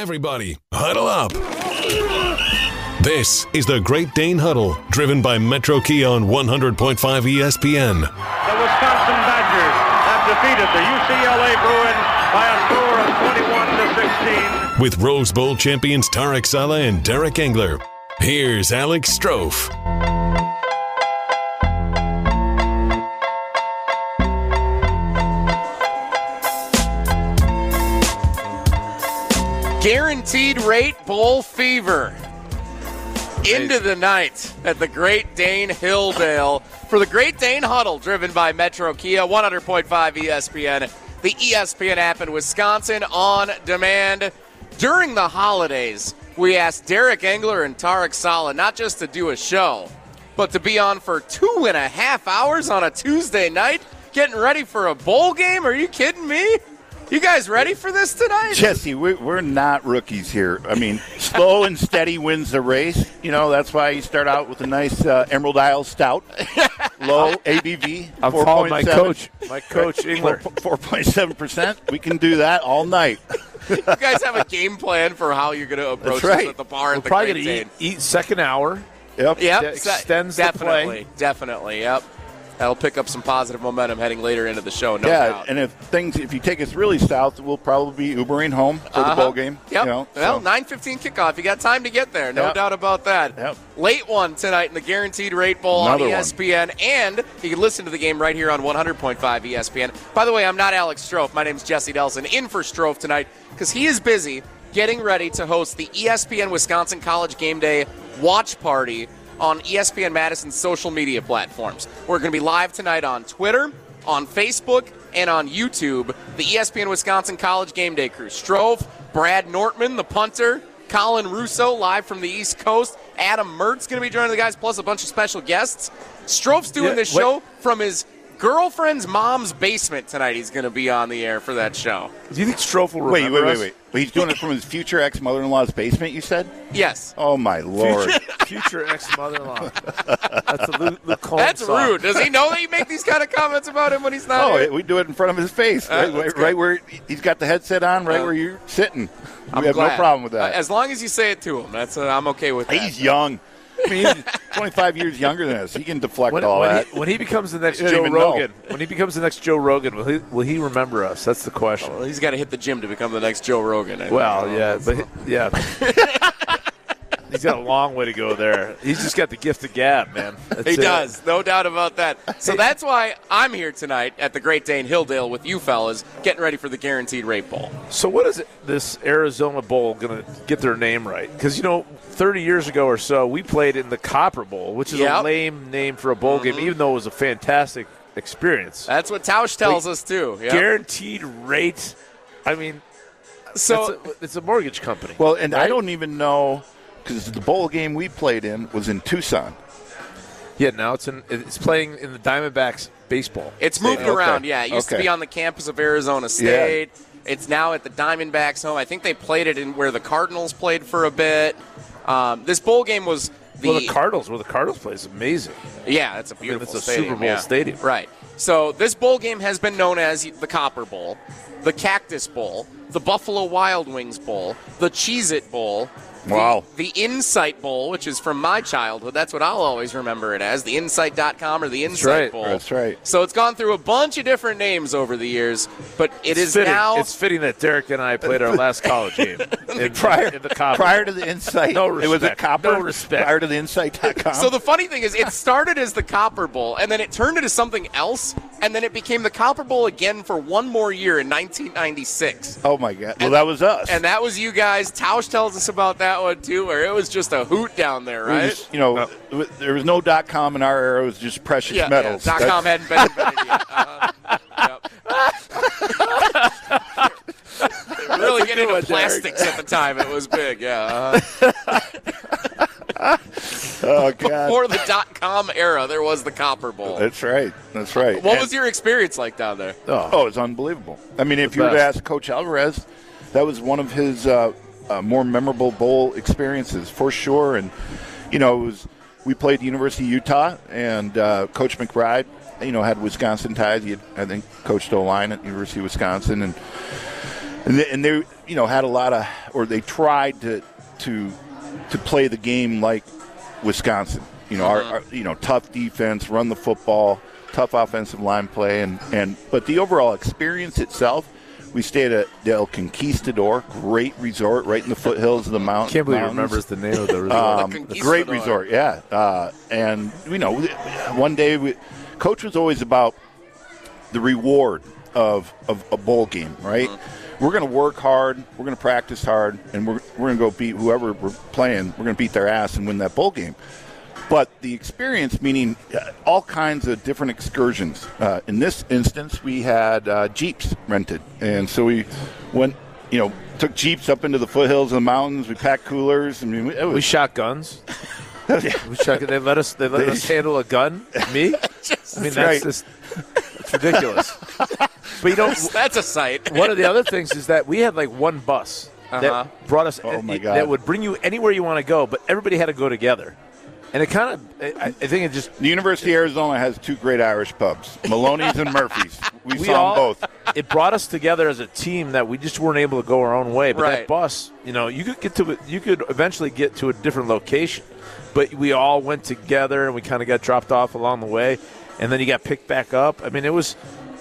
Everybody, huddle up. This is the Great Dane Huddle, driven by Metro Kia on 100.5 ESPN. The Wisconsin Badgers have defeated the UCLA Bruins by a score of 21 to 16. With Rose Bowl champions Tarek Saleh and Derek Engler. Here's Alex Strofe. Guaranteed rate bowl fever. Into the night at the Great Dane Hilldale for the Great Dane Huddle, driven by Metro Kia, 100.5 ESPN, the ESPN app in Wisconsin on demand. During the holidays, we asked Derek Engler and Tarek Saleh not just to do a show, but to be on for two and a half hours on a Tuesday night, getting ready for a bowl game. Are you kidding me? You guys ready for this tonight? Jesse, we're, we're not rookies here. I mean, slow and steady wins the race. You know, that's why you start out with a nice uh, Emerald Isle Stout, low ABV. I'm calling my 4.7. coach, my coach Engler. 4.7%. We can do that all night. you guys have a game plan for how you're going to approach That's right. this at the bar We're at the probably Great going to eat, eat second hour. Yep. Yep, That so- extends the definitely, play. definitely. Yep, that'll pick up some positive momentum heading later into the show. No yeah, doubt. and if things, if you take us really south, we'll probably be Ubering home for the Uh-huh. bowl game. Yep. You know, well, so- nine fifteen kickoff. You got time to get there. No Yep. doubt about that. Yep. Late one tonight in the Guaranteed Rate Bowl Another on E one. ESPN, and you can listen to the game right here on 100.5 ESPN. By the way, I'm not Alex Strofe. My name's Jesse Nelson, in for Strofe tonight because he is busy getting ready to host the ESPN Wisconsin College Game Day watch party on ESPN Madison's social media platforms. We're going to be live tonight on Twitter, on Facebook, and on YouTube. The ESPN Wisconsin College Game Day crew. Strofe, Brad Nortman, the punter, Colin Russo, live from the East Coast. Adam Mertz going to be joining the guys, plus a bunch of special guests. Strofe's doing Yeah, this show from his girlfriend's mom's basement tonight. He's going to be on the air for that show. Do you think Strofe will Wait, remember wait, wait, us? wait. Wait, He's doing it from his future ex mother in law's basement, you said? Yes. Oh, my Lord. Future ex mother-in-law. That's a Luke, Luke Combs That's song. rude. Does he know that you make these kind of comments about him when he's not Oh, here? we do it in front of his face, Uh, right, that's right, good. right where he's got the headset on, right Uh, where you're sitting. I'm we have glad. no problem with that. Uh, As long as you say it to him, that's uh, I'm okay with that. he's young. I mean, he's 25 years younger than us. He can deflect When, all when that. he, when he becomes the next Joe even know. Rogan, when he becomes the next Joe Rogan, will he, will he remember us? That's the question. Well, he's got to hit the gym to become the next Joe Rogan. I think. Well, yeah, but yeah, he's got a long way to go there. He's just got the gift of gab, man. That's He it. does, no doubt about that. So that's why I'm here tonight at the Great Dane Hilldale with you fellas, getting ready for the Guaranteed Rate Bowl. So what is it, this Arizona Bowl going to get their name right? Because you know, 30 years ago or so, we played in the Copper Bowl, which is Yep. Mm-hmm. a lame name for a bowl game, even though it was a fantastic experience. That's what Tausch tells us too. Yep. Guaranteed rate. I mean, So it's, a, it's a mortgage company. Well, and I don't even know because the bowl game we played in was in Tucson. yeah, now it's in. It's playing in the Diamondbacks baseball. it's moved Okay. around. Yeah, it used to be on the campus of Arizona State. It's now at the Diamondbacks home. I think they played it in where the Cardinals played for a bit. Um, this bowl game was the, well, the Cardinals, where the Cardinals play, is amazing. Yeah, it's a beautiful it's a stadium. Super Bowl yeah. stadium. Right. So this bowl game has been known as the Copper Bowl, the Cactus Bowl, the Buffalo Wild Wings Bowl, the Cheez It Bowl. The- Wow. The, Insight Bowl, which is from my childhood. That's what I'll always remember it as, the Insight.com or the Insight right. Bowl. That's right. So it's gone through a bunch of different names over the years, but it It's is fitting. now. It's fitting that Derek and I played our last college game in, Prior, in the Copper. prior to the Insight, No it was a copper. No respect. Prior to the Insight.com. So the funny thing is, it started as the Copper Bowl, and then it turned into something else, and then it became the Copper Bowl again for one more year in 1996. oh my God! Well, that was us. And that was you guys. Tausch tells us about that one too, where it was just a hoot down there, right? just- you know, there was no dot com in our era. It was just precious yeah, metals. yeah. Dot com hadn't been invented yet. Uh-huh. Yep. really getting into plastics at the time. It was big, yeah. Uh-huh. Oh God! Before the dot com era, there was the Copper Bowl. That's right. That's right. What And- was your experience like down there? Oh, it's unbelievable. I mean, if you were to best. ask Coach Alvarez, that was one of his uh, uh, more memorable bowl experiences for sure. And you know, it was we played the University of Utah, and uh, Coach McBride, you know, had Wisconsin ties. He had, I think, coached O line at University of Wisconsin, and and they, and they you know had a lot of or they tried to to to play the game like Wisconsin. You know, our, our you know tough defense, run the football, tough offensive line play, and and but the overall experience itself. We stayed at Del Conquistador, great resort right in the foothills of the mountain. Can't believe he mountains. remembers the name of the resort. Um, The great resort, yeah. Uh, and you know, one day, we, coach was always about the reward of, of a bowl game, right? Mm-hmm. We're going to work hard, we're going to practice hard, and we're, we're going to go beat whoever we're playing. We're going to beat their ass and win that bowl game. But the experience, meaning uh, all kinds of different excursions. Uh, in this instance, we had uh, jeeps rented, and so we went, you know, took jeeps up into the foothills of the mountains. We packed coolers. I mean, it was we shot guns. we shot, they let us. They let us handle a gun. Me. I mean, that's right. just that's ridiculous. but you know, That's a sight. one of the other things is that we had like one bus Uh-huh. that brought us. Oh, my God. That would bring you anywhere you want to go, but everybody had to go together. And it kind of, I, I think it just The University of Arizona has two great Irish pubs, Maloney's and Murphy's. We, we saw all, them both. It brought us together as a team that we just weren't able to go our own way. But Right. that bus, you know, you could get to, you could eventually get to a different location. But we all went together and we kind of got dropped off along the way, and then you got picked back up. I mean, it was,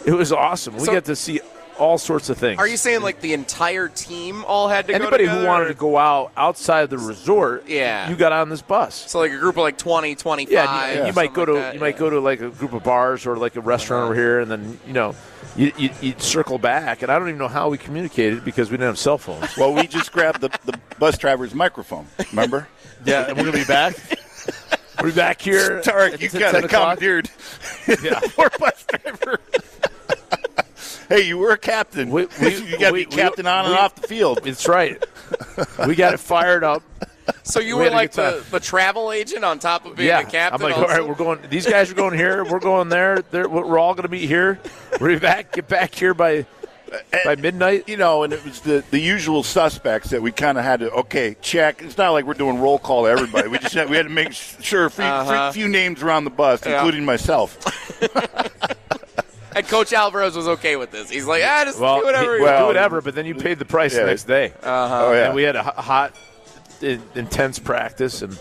it was awesome. We So- got to see all sorts of things. Are you saying like the entire team all had to Anybody go who wanted to go out outside the resort, Yeah. you got on this bus. So like a group of like 20, 25. Yeah, and you, you might something go to that, you might go to like a group of bars or like a restaurant over here, and then you know you you you'd circle back. And I don't even know how we communicated because we didn't have cell phones. Well, we just grabbed the, the bus driver's microphone. Remember? yeah, and we're gonna be back. We're back here. Tarek, at you 10 kind of o'clock. commandeered Yeah. poor bus driver. Hey, you were a captain. We- we- you got to be captain on and we- off the field. It's right. We got it fired up. So you We were like the, the travel agent on top of being yeah, a captain. I'm like, all also? right, we're going. These guys are going here. We're going there. They're, we're all going to be here. We're back. Get back here by by midnight. You know, and it was the, the usual suspects that we kind of had to okay check. It's not like we're doing roll call to everybody. We just had, we had to make sure a few, Uh-huh. few names around the bus, Yeah. including myself. And Coach Alvarez was okay with this. He's like, ah, just Well, do whatever. he- well, do whatever. But then you paid the price Yeah. the next day. oh yeah, and we had a hot, intense practice, and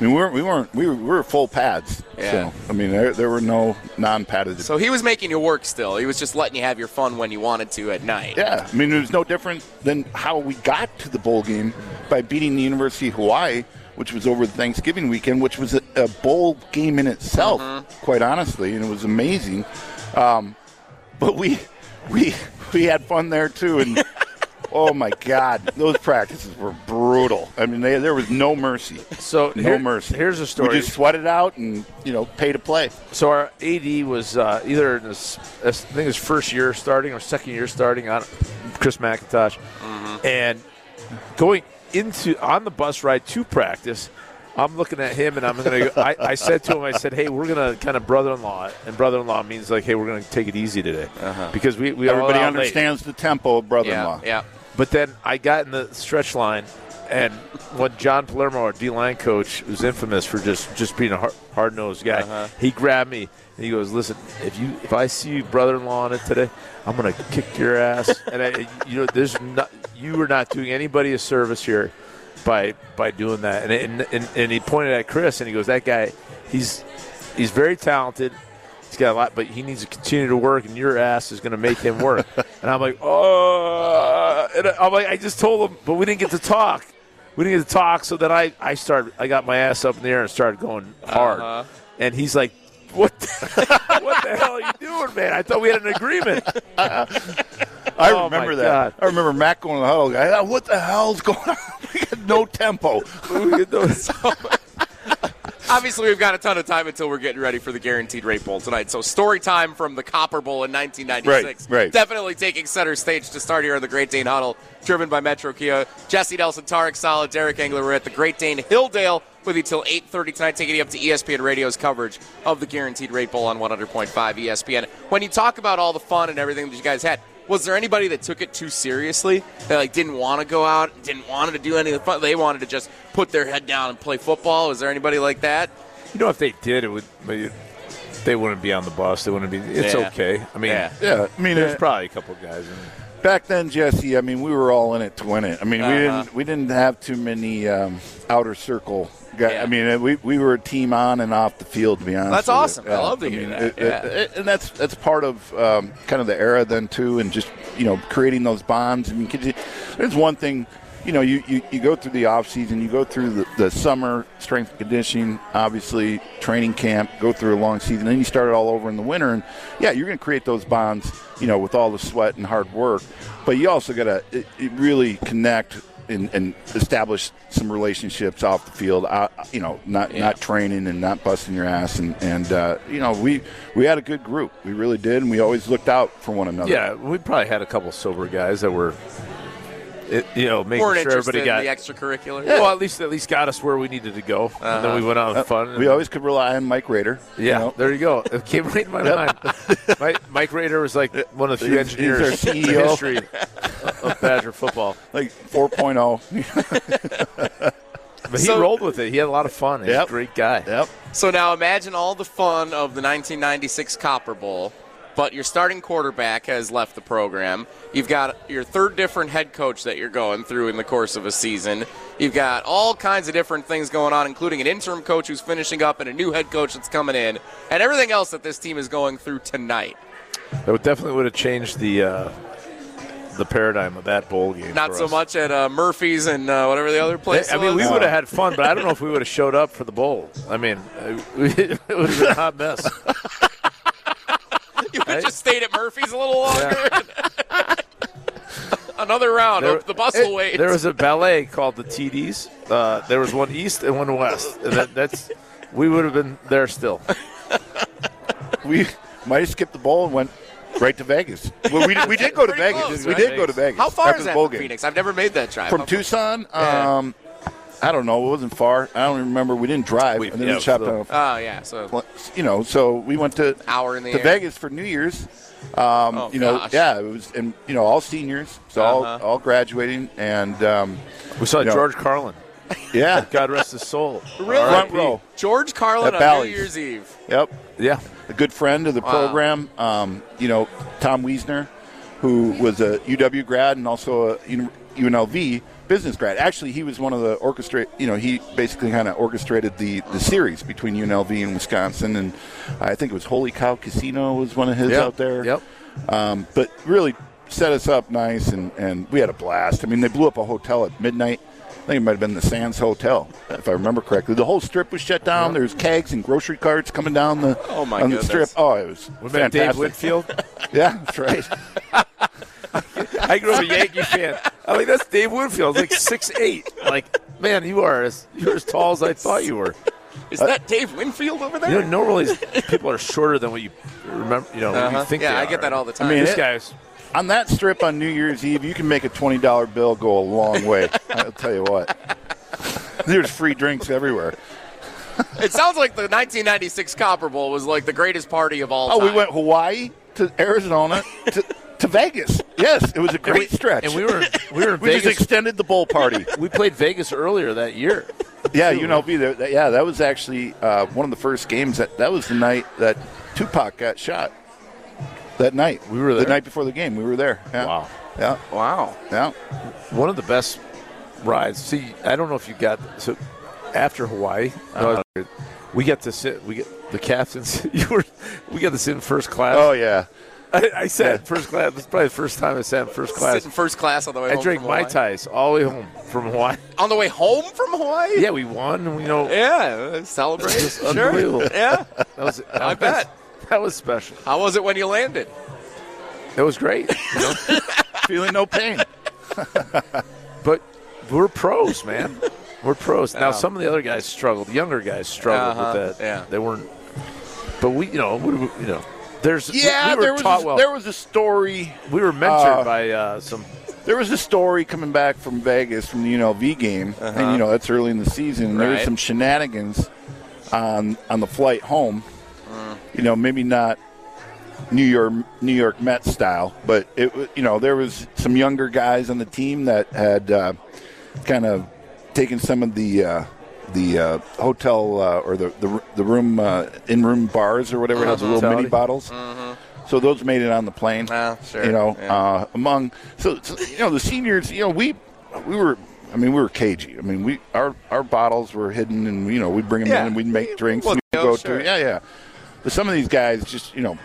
I mean, we weren't we weren't we were, we were full pads. Yeah. So I mean, there, there were no non-padded. So he was making you work still. He was just letting you have your fun when you wanted to at night. Yeah, I mean, it was no different than how we got to the bowl game by beating the University of Hawaii, which was over the Thanksgiving weekend, which was a, a bowl game in itself, quite honestly, and it was amazing. Um, but we we we had fun there too, and oh my God, those practices were brutal. I mean, they, there was no mercy. so No here- mercy. Here's a story. We just sweat it out and you know pay to play. So our AD was uh, either in his, I think his first year starting or second year starting on Chris McIntosh, and going into on the bus ride to practice. I'm looking at him and I'm gonna. I, I said to him, I said, "Hey, we're gonna kind of brother-in-law, and brother-in-law means like, hey, we're gonna take it easy today because we we Everybody out late." understands the tempo of brother-in-law. Yeah, yeah. But then I got in the stretch line, and when John Palermo, our D line coach, who's infamous for just just being a hard nosed guy, Uh-huh. he grabbed me and he goes, "Listen, if you if I see you brother in law on it today, I'm gonna kick your ass." and I, you know, there's not you are not doing anybody a service here by by doing that. And and, and and he pointed at Chris and he goes, "That guy, he's he's very talented." He's got a lot, but he needs to continue to work, and your ass is going to make him work. and I'm like, oh, and I'm like, I just told him, but we didn't get to talk. We didn't get to talk, so then I, I started, I got my ass up in the air and started going hard. Uh-huh. And he's like, what, the, what the hell are you doing, man? I thought we had an agreement. I Oh, remember that. God. I remember Matt going to the huddle. Guy, "Ah, what the hell's going on? we got no tempo. Obviously, we've got a ton of time until we're getting ready for the Guaranteed Rate Bowl tonight. So, story time from the Copper Bowl in 1996. Right, right. Definitely taking center stage to start here on the Great Dane Huddle, driven by Metro Kia. Jesse Nelson, Tarek Saleh, Derek Engler. We're at the Great Dane Hilldale with you till 8.30 tonight, taking you up to ESPN Radio's coverage of the Guaranteed Rate Bowl on 100.5 ESPN. When you talk about all the fun and everything that you guys had, was there anybody that took it too seriously? That like didn't want to go out, didn't want to do any of the fun? They wanted to just put their head down and play football. Was there anybody like that? You know, if they did, it would, they wouldn't be on the bus. They wouldn't be. It's Yeah. okay. I mean, Yeah. Yeah, I mean, there's uh, probably a couple guys in back then, Jesse. I mean, we were all in it to win it. I mean, we Uh-huh. didn't we didn't have too many um, outer circle. Guys. Yeah. I mean, we, we were a team on and off the field. To be honest, That's awesome. I love to hear that. it- it- Yeah. it- and that's that's part of um, kind of the era then too, and just you know creating those bonds. I mean, 'cause you- there's one thing. You know, you, you, you go through the off season, you go through the, the summer strength and conditioning, obviously training camp, go through a long season, then you start it all over in the winter, and yeah, you're going to create those bonds, you know, with all the sweat and hard work, but you also got to really connect and, and establish some relationships off the field, uh, you know, not Yeah. not training and not busting your ass, and and uh, you know, we we had a good group, we really did, and we always looked out for one another. Yeah, we probably had a couple sober guys that were, it, you know, making Weren't sure interested everybody got. in the extracurricular. Yeah. well, at least at least got us where we needed to go, and then we went out and fun. Uh, we always could rely on Mike Rader. you Yeah, know. there you go. It came right in my mind. Mike, Mike Rader was like one of the few He's- he's engineers in the CEO. history of Badger football. like oh. 4.0. But he So- rolled with it. He had a lot of fun. He's Yep. a great guy. yep. So now imagine all the fun of the 1996 Copper Bowl, but your starting quarterback has left the program. You've got your third different head coach that you're going through in the course of a season. You've got all kinds of different things going on, including an interim coach who's finishing up and a new head coach that's coming in, and everything else that this team is going through tonight. That would definitely would have changed the uh, the paradigm of that bowl game. Not for so us. much at uh, Murphy's and uh, whatever the other place I mean, we was. would have had fun, but I don't know if we would have showed up for the bowl. I mean, uh, it would have been a hot mess. You would have just stayed at Murphy's a little longer. Another round. There- of the bus will wait. There was a ballet called the TDs. Uh, there was one east and one west. And that, that's we would have been there still. We might have skipped the bowl and went right to Vegas. Well, we, did- we did go to Vegas. close, we right? did go to Vegas. How far is that from. Phoenix? I've never made that drive. From Tucson, Yeah. um, I don't know. It wasn't far. I don't remember. We didn't drive. We- and then yeah, we chopped so- off. Oh yeah, so You know, so we went to hour in the to air. Vegas for New Year's. Um, Oh, you know, gosh. yeah, it was, and you know, all seniors, so Uh-huh. all all graduating, and um, We saw You know- George Carlin. yeah, God rest his soul. Really? front row. George Carlin At on Bally's. New Year's Eve. Yep. Yeah. a good friend of the Wow. program. Um, you know, Tom Wiesner, who was a UW grad and also a UNLV business grad. Actually, he was one of the orchestrate. You know, he basically kind of orchestrated the the series between UNLV and Wisconsin, and I think it was Holy Cow Casino was one of his Yep. out there. Yep. Um, but really set us up nice, and, and we had a blast. I mean, they blew up a hotel at midnight. I think it might have been the Sands Hotel, if I remember correctly. The whole strip was shut down. There's kegs and grocery carts coming down the Oh, my on the strip. Oh, it was We met Dave. Winfield. Yeah, that's right. I grew up a Yankee fan. I mean, that's Dave Winfield, like six eight. Like, man, you are as you're as tall as I thought you were. Is that Dave Winfield over there? You know, normally people are shorter than what you remember. You know, Uh-huh. you think. yeah, they I get that all the time. I mean, This guy's on that strip on New Year's Eve, you can make a twenty dollar bill go a long way. I'll tell you what. There's free drinks everywhere. it sounds like the 1996 Copper Bowl was like the greatest party of all Oh, time. we went Hawaii to Arizona to, to Vegas. Yes, it was a and great we- stretch. and we were we were in we just extended the bowl party. we played Vegas earlier that year. Yeah, you know, be There, yeah, that was actually uh, one of the first games. That that was the night that Tupac got shot. That night We were The night before the game, we were there. Yeah. Wow. Yeah. Wow. Yeah. One of the best rides. See, I don't know if you got so after Hawaii, uh, we get to sit. We get the captains. You were. We got to sit in first class. Oh yeah. I, I sat in first class. This is probably the first time I sat in first class. Sitting first class on the way I home drank from mai tais all the way home from Hawaii. On the way home from Hawaii? Yeah, we won. and We know Yeah, celebrate. It's sure. unbelievable. Yeah. that was. That I was, bet. that was special. How was it when you landed? It was great. You know? Feeling no pain. but we're pros, man. We're pros. Now some of the other guys struggled. Younger guys struggled Uh-huh, with that. yeah. they weren't. But we, you know, we, we- you know, there's Yeah, we there was a, well. there was a story. we were mentored uh, by uh, some. There was a story coming back from Vegas from the UNLV game, and you know that's early in the season. and There was Uh-huh. Some shenanigans on on the flight home. Mm. You know, maybe not New York New York Mets style, but it you know there was some younger guys on the team that had uh, kind of taken some of the. The uh, hotel uh, or the the, the room uh, in room bars or whatever has the little mini bottles. So those made it on the plane. Ah, sure, You know, yeah. uh, among so, so you know the seniors. You know, we we were. I mean, we were cagey. I mean, we our our bottles were hidden, and you know, we'd bring them Yeah. in and we'd make drinks. Well, we'd yeah, go sure. to yeah, yeah. But some of these guys just you know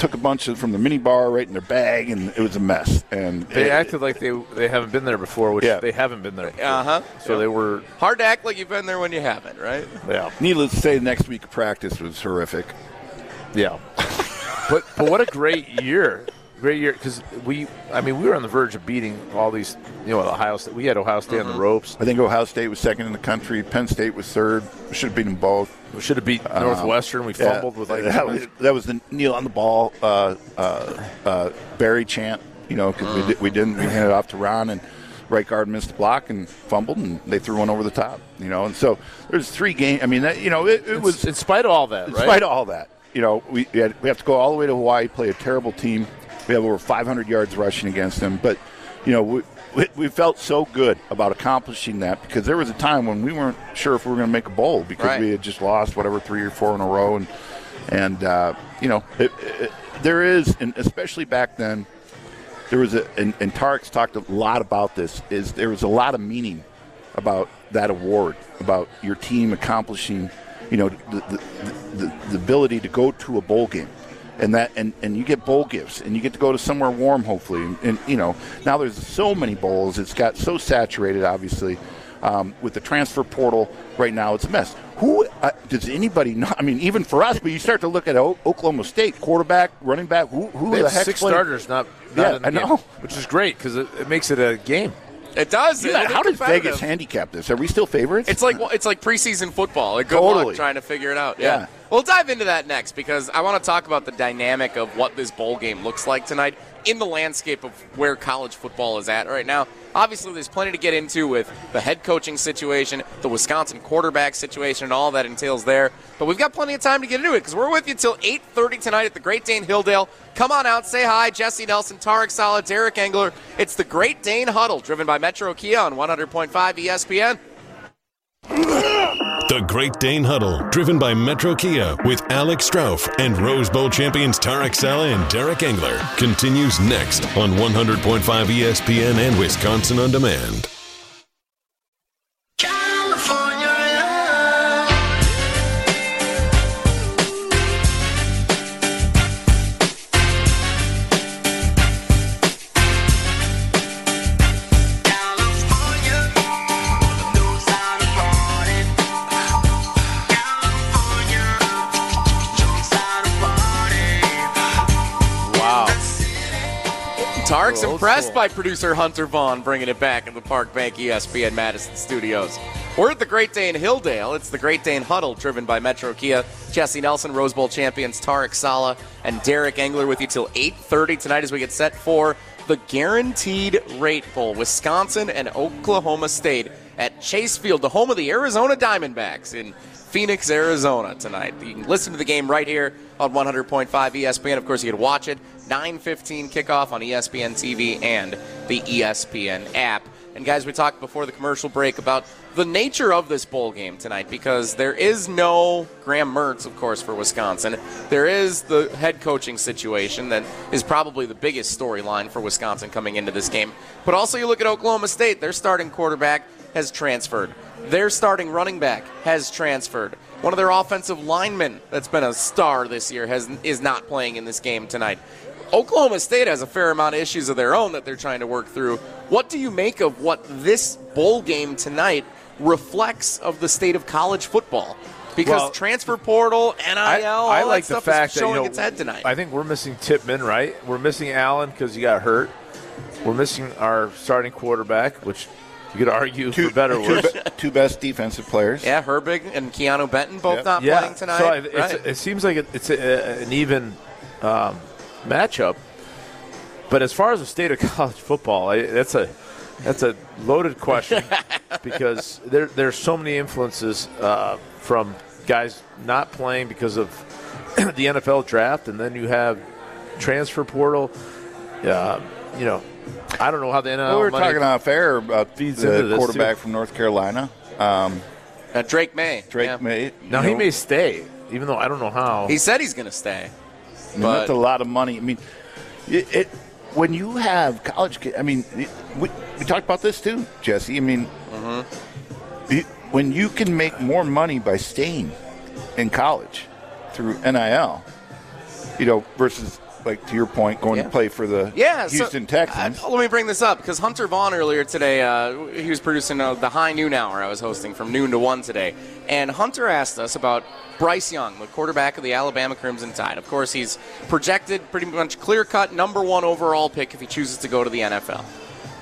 took a bunch of, from the mini bar right in their bag, and it was a mess. And They it- acted like they they haven't been there before, which Yeah. they haven't been there. Uh-huh. So they were Hard to act like you've been there when you haven't, right? yeah Needless to say, next week of practice was horrific. yeah. but but what a great year, great year because we I mean we were on the verge of beating all these you know Ohio State. We had Ohio State on the ropes. I think Ohio State was second in the country. Penn State was third. We should have beaten them both. We should have beat Northwestern. We Yeah. fumbled with like that was, that was the kneel on the ball uh, uh, uh, Barry chant. You know, because we, did, we didn't. We handed it off to Ron and. Right guard missed the block and fumbled, and they threw one over the top. You know, and so there's three games. I mean, that, you know, it, it was in spite of all that, in right? spite of all that, you know, we we, had, we have to go all the way to Hawaii, play a terrible team. We have over 500 yards rushing against them, but you know, we, we, we felt so good about accomplishing that because there was a time when we weren't sure if we were going to make a bowl because Right. we had just lost whatever three or four in a row, and and uh, you know, it, it, there is, and especially back then, there was a, and, and Tarek's talked a lot about this. Is there was a lot of meaning about that award, about your team accomplishing, you know, the the, the, the ability to go to a bowl game, and that and, and you get bowl gifts, and you get to go to somewhere warm, hopefully, and, and you know, now there's so many bowls, it's got so saturated, obviously. Um, with the transfer portal right now, it's a mess. Who uh, does anybody know? I mean, even for us, but you start to look at o- Oklahoma State quarterback, running back. Who, who They the have heck six played- starters, not, not Yeah, in the I game, know. which is great because it, it makes it a game. It does. Yeah, It- how it's does Vegas handicap this? Are we still favorites? It's like well, it's like preseason football. Like, Good Totally. luck trying to figure it out. Yeah. We'll dive into that next because I want to talk about the dynamic of what this bowl game looks like tonight in the landscape of where college football is at right now. Obviously, there's plenty to get into with the head coaching situation, the Wisconsin quarterback situation, and all that entails there. But we've got plenty of time to get into it because we're with you till 8:30 tonight at the Great Dane Hilldale. Come on out, say hi, Jesse Nelson, Tarek Saleh, Derek Engler. It's the Great Dane Huddle, driven by Metro Kia on 100.5 ESPN. The Great Dane Huddle, driven by Metro Kia with Alex Strofe and Rose Bowl champions Tarek Saleh and Derek Engler, continues next on 100.5 ESPN and Wisconsin On Demand. By producer Hunter Vaughn bringing it back in the Park Bank ESPN Madison studios. We're at the Great Dane Hilldale. It's the Great Dane Huddle, driven by Metro Kia. Jesse Nelson, Rose Bowl champions Tarek Saleh, and Derek Engler with you till 8.30 tonight as we get set for the Guaranteed Rate Bowl. Wisconsin and Oklahoma State at Chase Field, the home of the Arizona Diamondbacks in Phoenix, Arizona tonight. You can listen to the game right here on 100.5 ESPN. Of course, you can watch it 9:15 kickoff on ESPN TV and the ESPN app. And guys, we talked before the commercial break about the nature of this bowl game tonight because there is no Graham Mertz, of course, for Wisconsin. There is the head coaching situation that is probably the biggest storyline for Wisconsin coming into this game. But also, you look at Oklahoma State; their starting quarterback has transferred. Their starting running back has transferred. One of their offensive linemen that's been a star this year has is not playing in this game tonight. Oklahoma State has a fair amount of issues of their own that they're trying to work through. What do you make of what this bowl game tonight reflects of the state of college football? Because Well, transfer portal, NIL, I, all I that like the stuff fact is that showing you know, its head tonight. I think we're missing Tippmann, right? We're missing Allen because he got hurt. We're missing our starting quarterback, which you could argue for better two, worse. be- two best defensive players. yeah, Herbig and Keanu Benton both Yep. not yeah, playing tonight. so I, it's, Right. it seems like it, it's a, an even um, matchup. But as far as the state of college football, I, that's a that's a loaded question because there there's so many influences uh, from guys not playing because of the NFL draft, and then you have transfer portal. Uh, you know, I don't know how the NIL Well, we were money- talking off air about feeds into the quarterback too. from North Carolina, um, Uh, Drake Maye. Drake yeah. Maye. Now you he may stay, even though I don't know how. He said he's going to stay. I mean, But- that's a lot of money. I mean, it, it when you have college kids. I mean, it, we, we talked about this too, Jesse. I mean, it- when you can make more money by staying in college through NIL, you know, versus like to your point, going Yeah. to play for the Yeah, so- Houston Texans. Uh, let me bring this up because Hunter Vaughn earlier today, uh, he was producing uh, the High Noon Hour I was hosting from noon to one today, and Hunter asked us about Bryce Young, the quarterback of the Alabama Crimson Tide. Of course, he's projected pretty much clear cut number one overall pick if he chooses to go to the NFL.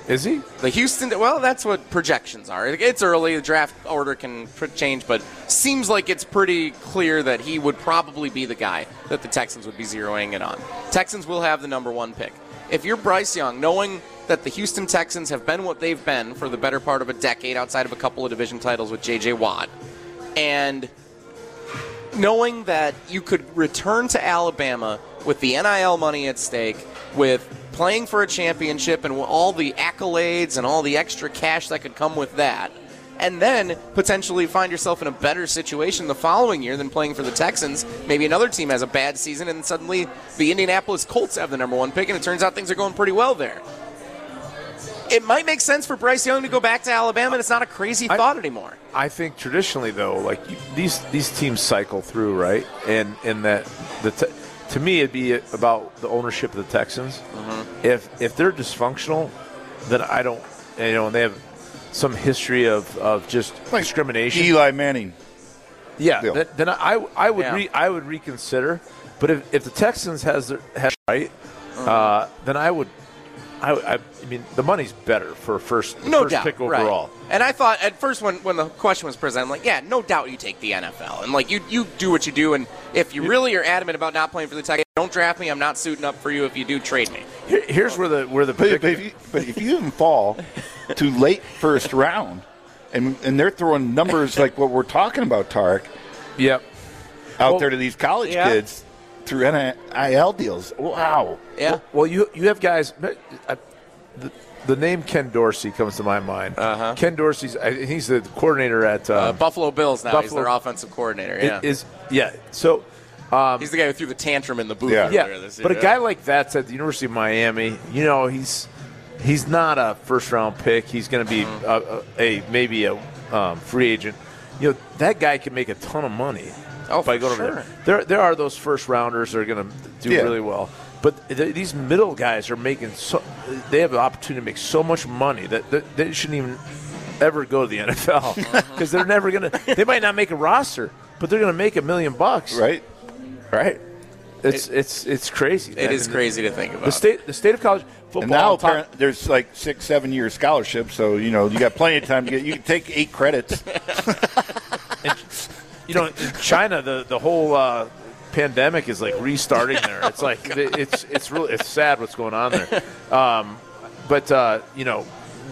Is he? The Houston, well, that's what projections are. It's early, the draft order can change, but seems like it's pretty clear that he would probably be the guy that the Texans would be zeroing in on. Texans will have the number one pick. If you're Bryce Young, knowing that the Houston Texans have been what they've been for the better part of a decade outside of a couple of division titles with J.J. Watt, and knowing that you could return to Alabama with the NIL money at stake, with playing for a championship and all the accolades and all the extra cash that could come with that, and then potentially find yourself in a better situation the following year than playing for the Texans. Maybe another team has a bad season, and suddenly the Indianapolis Colts have the number one pick, and it turns out things are going pretty well there. It might make sense for Bryce Young to go back to Alabama, and it's not a crazy thought anymore. I think traditionally though, like you, these these teams cycle through, right? And and that the to me it'd be about the ownership of the Texans. If if they're dysfunctional, then I don't. You know, and they have some history of, of just Like discrimination. Eli Manning. Yeah, deal. then, then I I would Yeah. re, I would reconsider. But if, if the Texans has their has right, uh, then I would. I, I, I mean, the money's better for first no first doubt, pick right. overall. And I thought at first when, when the question was presented, I'm like, yeah, no doubt you take the NFL, and like you you do what you do, and if you really are adamant about not playing for the Texans, don't draft me. I'm not suiting up for you. If you do, trade me. Here, here's where the where the But, but, if you, but if you even fall to late first round, and and they're throwing numbers like what we're talking about, Tarek, Yep. out Well, there to these college yeah. kids through NIL deals. Wow. Yeah. Well, you you have guys. I, the, the name Ken Dorsey comes to my mind. Uh-huh. Ken Dorsey's. He's the coordinator at Uh, um, Buffalo Bills now. He's Buffalo- their offensive coordinator. Yeah, Is yeah. So he's the guy who threw the tantrum in the booth. Yeah. earlier yeah, this year, but a guy like that's at the University of Miami. You know, he's he's not a first round pick. He's going to be a, a, a maybe a um, free agent. You know, that guy can make a ton of money. Oh, by for going sure. over there. There, there are those first rounders that are going to do Yeah. really well. But th- these middle guys are making so. They have the opportunity to make so much money that, that they shouldn't even ever go to the NFL because they're never going to. They might not make a roster, but they're going to make a million bucks. Right. Right. It's it's it's crazy. It is crazy to think about. The state the state of college football. And now apparent- there's like six, seven year scholarships, so you know you got plenty of time to get. You can take eight credits. you know, in China, the the whole uh, pandemic is like restarting there. It's like it's it's really it's sad what's going on there. Um, but uh, you know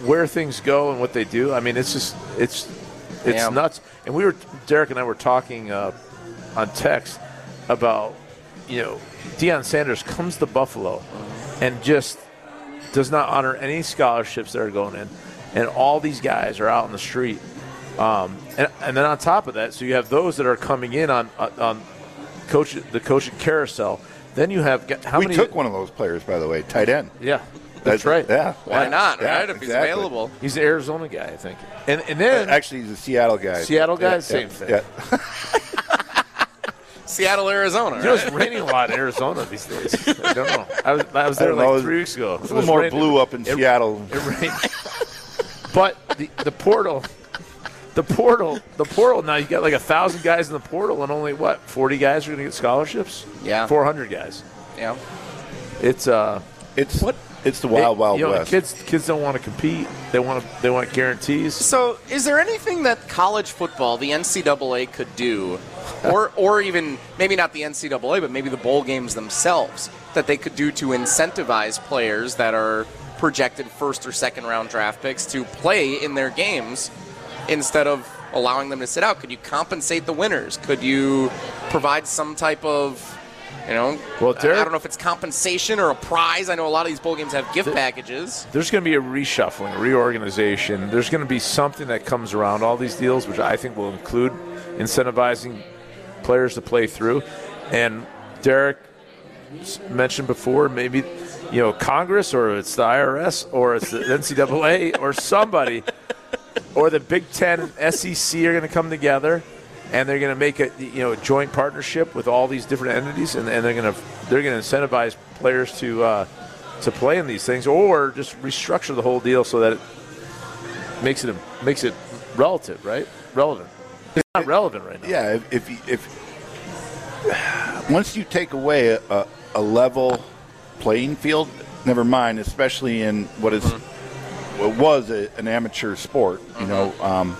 where things go and what they do. I mean, it's just it's it's Yeah. nuts. And we were Derek and I were talking uh, on text about you know Deion Sanders comes to Buffalo and just does not honor any scholarships that are going in, and all these guys are out in the street. Um, and, and then on top of that, so you have those that are coming in on on coach the coaching carousel. Then you have g- how we many? took one of those players, by the way, tight end. Yeah, that's right. Yeah. Why yeah, not? yeah, right? If he's available. He's an Arizona guy, I think. And and then uh, Actually, he's a Seattle guy. Seattle guy? Yeah, Same yeah, thing. Yeah. Seattle, Arizona. you know, it's raining a lot in Arizona these days. I don't know. I was, I was there don't know. like three weeks ago. It's a little more blue up in Seattle. It rained. but the, the portal, the portal, the portal. Now you got like a thousand guys in the portal, and only what forty guys are going to get scholarships. Yeah. four hundred guys. Yeah. It's uh, It's what it's the wild, it- wild you know, west. Kids, kids don't want to compete. They want to. They want guarantees. So, is there anything that college football, the NCAA, could do, or or even maybe not the NCAA, but maybe the bowl games themselves, that they could do to incentivize players that are projected first or second round draft picks to play in their games instead of allowing them to sit out? Could you compensate the winners? Could you provide some type of you know, Well, I- I don't know if it's compensation or a prize. I know a lot of these bowl games have gift packages. There's going to be a reshuffling, a reorganization. There's going to be something that comes around all these deals, which I think will include incentivizing players to play through. And Derek, mentioned before, maybe you know Congress or it's the IRS or it's the NCAA or somebody or the Big Ten and SEC are going to come together and they're going to make a you know a joint partnership with all these different entities and, and they're going to they're going to incentivize players to uh, to play in these things or just restructure the whole deal so that it makes it makes it relative, right? Relevant. It's not relevant right now. Yeah, if, if, if once you take away a, a, a level playing field, never mind, especially in what is what was a, an amateur sport, you know, um,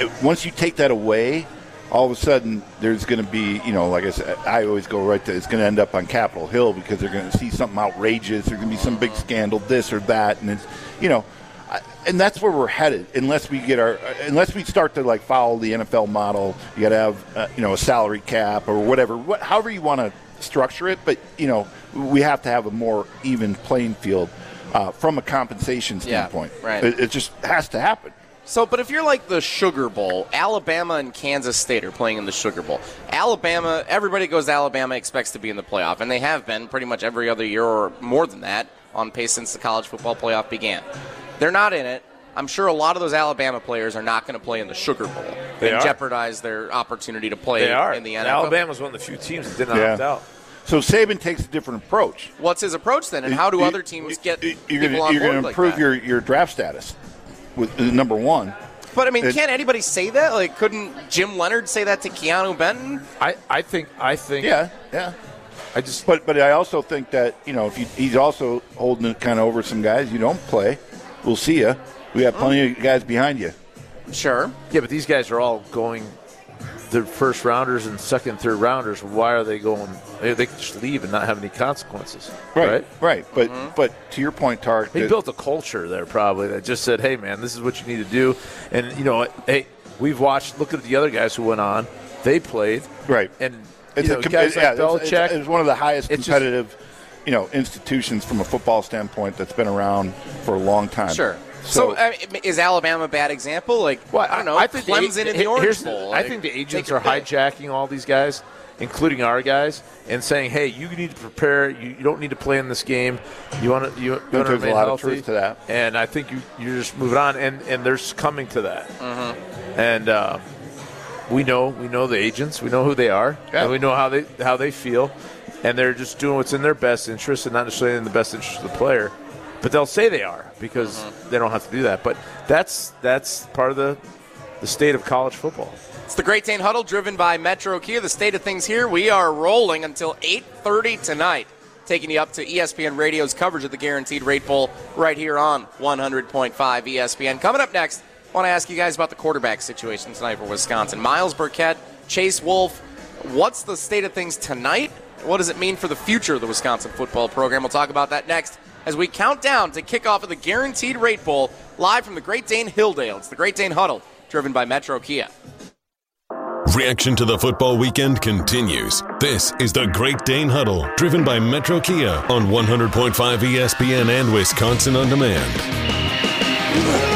it, once you take that away, all of a sudden there's going to be, you know, like I said, I always go right to it's going to end up on Capitol Hill because they're going to see something outrageous. There's going to be some big scandal, this or that, and it's, you know, I- and that's where we're headed. Unless we get our, unless we start to like follow the NFL model, you got to have, uh, you know, a salary cap or whatever, what, however you want to structure it. But you know, we have to have a more even playing field uh, from a compensation Yeah, standpoint. right. It, it just has to happen. So, but if you're like the Sugar Bowl, Alabama and Kansas State are playing in the Sugar Bowl. Alabama, everybody goes to Alabama expects to be in the playoff, and they have been pretty much every other year or more than that on pace since the college football playoff began. They're not in it. I'm sure a lot of those Alabama players are not going to play in the Sugar Bowl They and are. jeopardize their opportunity to play They are. in the NFL. Alabama's one of the few teams that did not Yeah. opt out. So Saban takes a different approach. What's his approach then, and how do You- other teams get you're people gonna, on you're gonna improve that? your, your draft status with uh, number one. But I mean, it- can't anybody say that? Like, couldn't Jim Leonhard say that to Keanu Benton? I, I think I think Yeah, yeah. I just But but I also think that you know if you, he's also holding it kind of over some guys. You don't play, we'll see you. We have plenty of guys behind you. Sure. yeah, but these guys are all going the first rounders and second, third rounders. Why are they going? They, they can just leave and not have any consequences, right? right. But Mm-hmm. but to your point, Tark, He built a culture there probably that just said, "Hey, man, this is what you need to do." And you know, hey, we've watched. Look at the other guys who went on. They played right. and it's you a know, com- guys yeah, like it's- it's, it's one of the highest It's just- competitive, you know, institutions from a football standpoint that's been around for a long time. Sure. So, So, I mean, is Alabama a bad example? Like, Well, I don't know. I think the- Clemson in the Orange here's Bowl. I like, think the agents are hijacking all these guys, including our guys, and saying, "Hey, you need to prepare. You, you don't need to play in this game. You want to you, you want to there's a remain lot of healthy." truth to that. And I think you you're just moving on, and and they're coming to that. Mm-hmm. And uh, we know we know the agents. We know who they are, Yeah. and we know how they how they feel, and they're just doing what's in their best interest, and not necessarily in the best interest of the player. But they'll say they are because Mm-hmm. they don't have to do that. But that's that's part of the the state of college football. It's the Great Dane Huddle, driven by Metro Kia. The state of things here. We are rolling until 8:30 tonight, taking you up to ESPN Radio's coverage of the Guaranteed Rate Bowl right here on 100.5 ESPN. Coming up next, I want to ask you guys about the quarterback situation tonight for Wisconsin. Myles Burkett, Chase Wolf. What's the state of things tonight? What does it mean for the future of the Wisconsin football program? We'll talk about that next as we count down to kick off of the Guaranteed Rate Bowl live from the Great Dane Hilldale. It's the Great Dane Huddle, driven by Metro Kia. Reaction to the football weekend continues. This is the Great Dane Huddle, driven by Metro Kia on 100.5 ESPN and Wisconsin On Demand.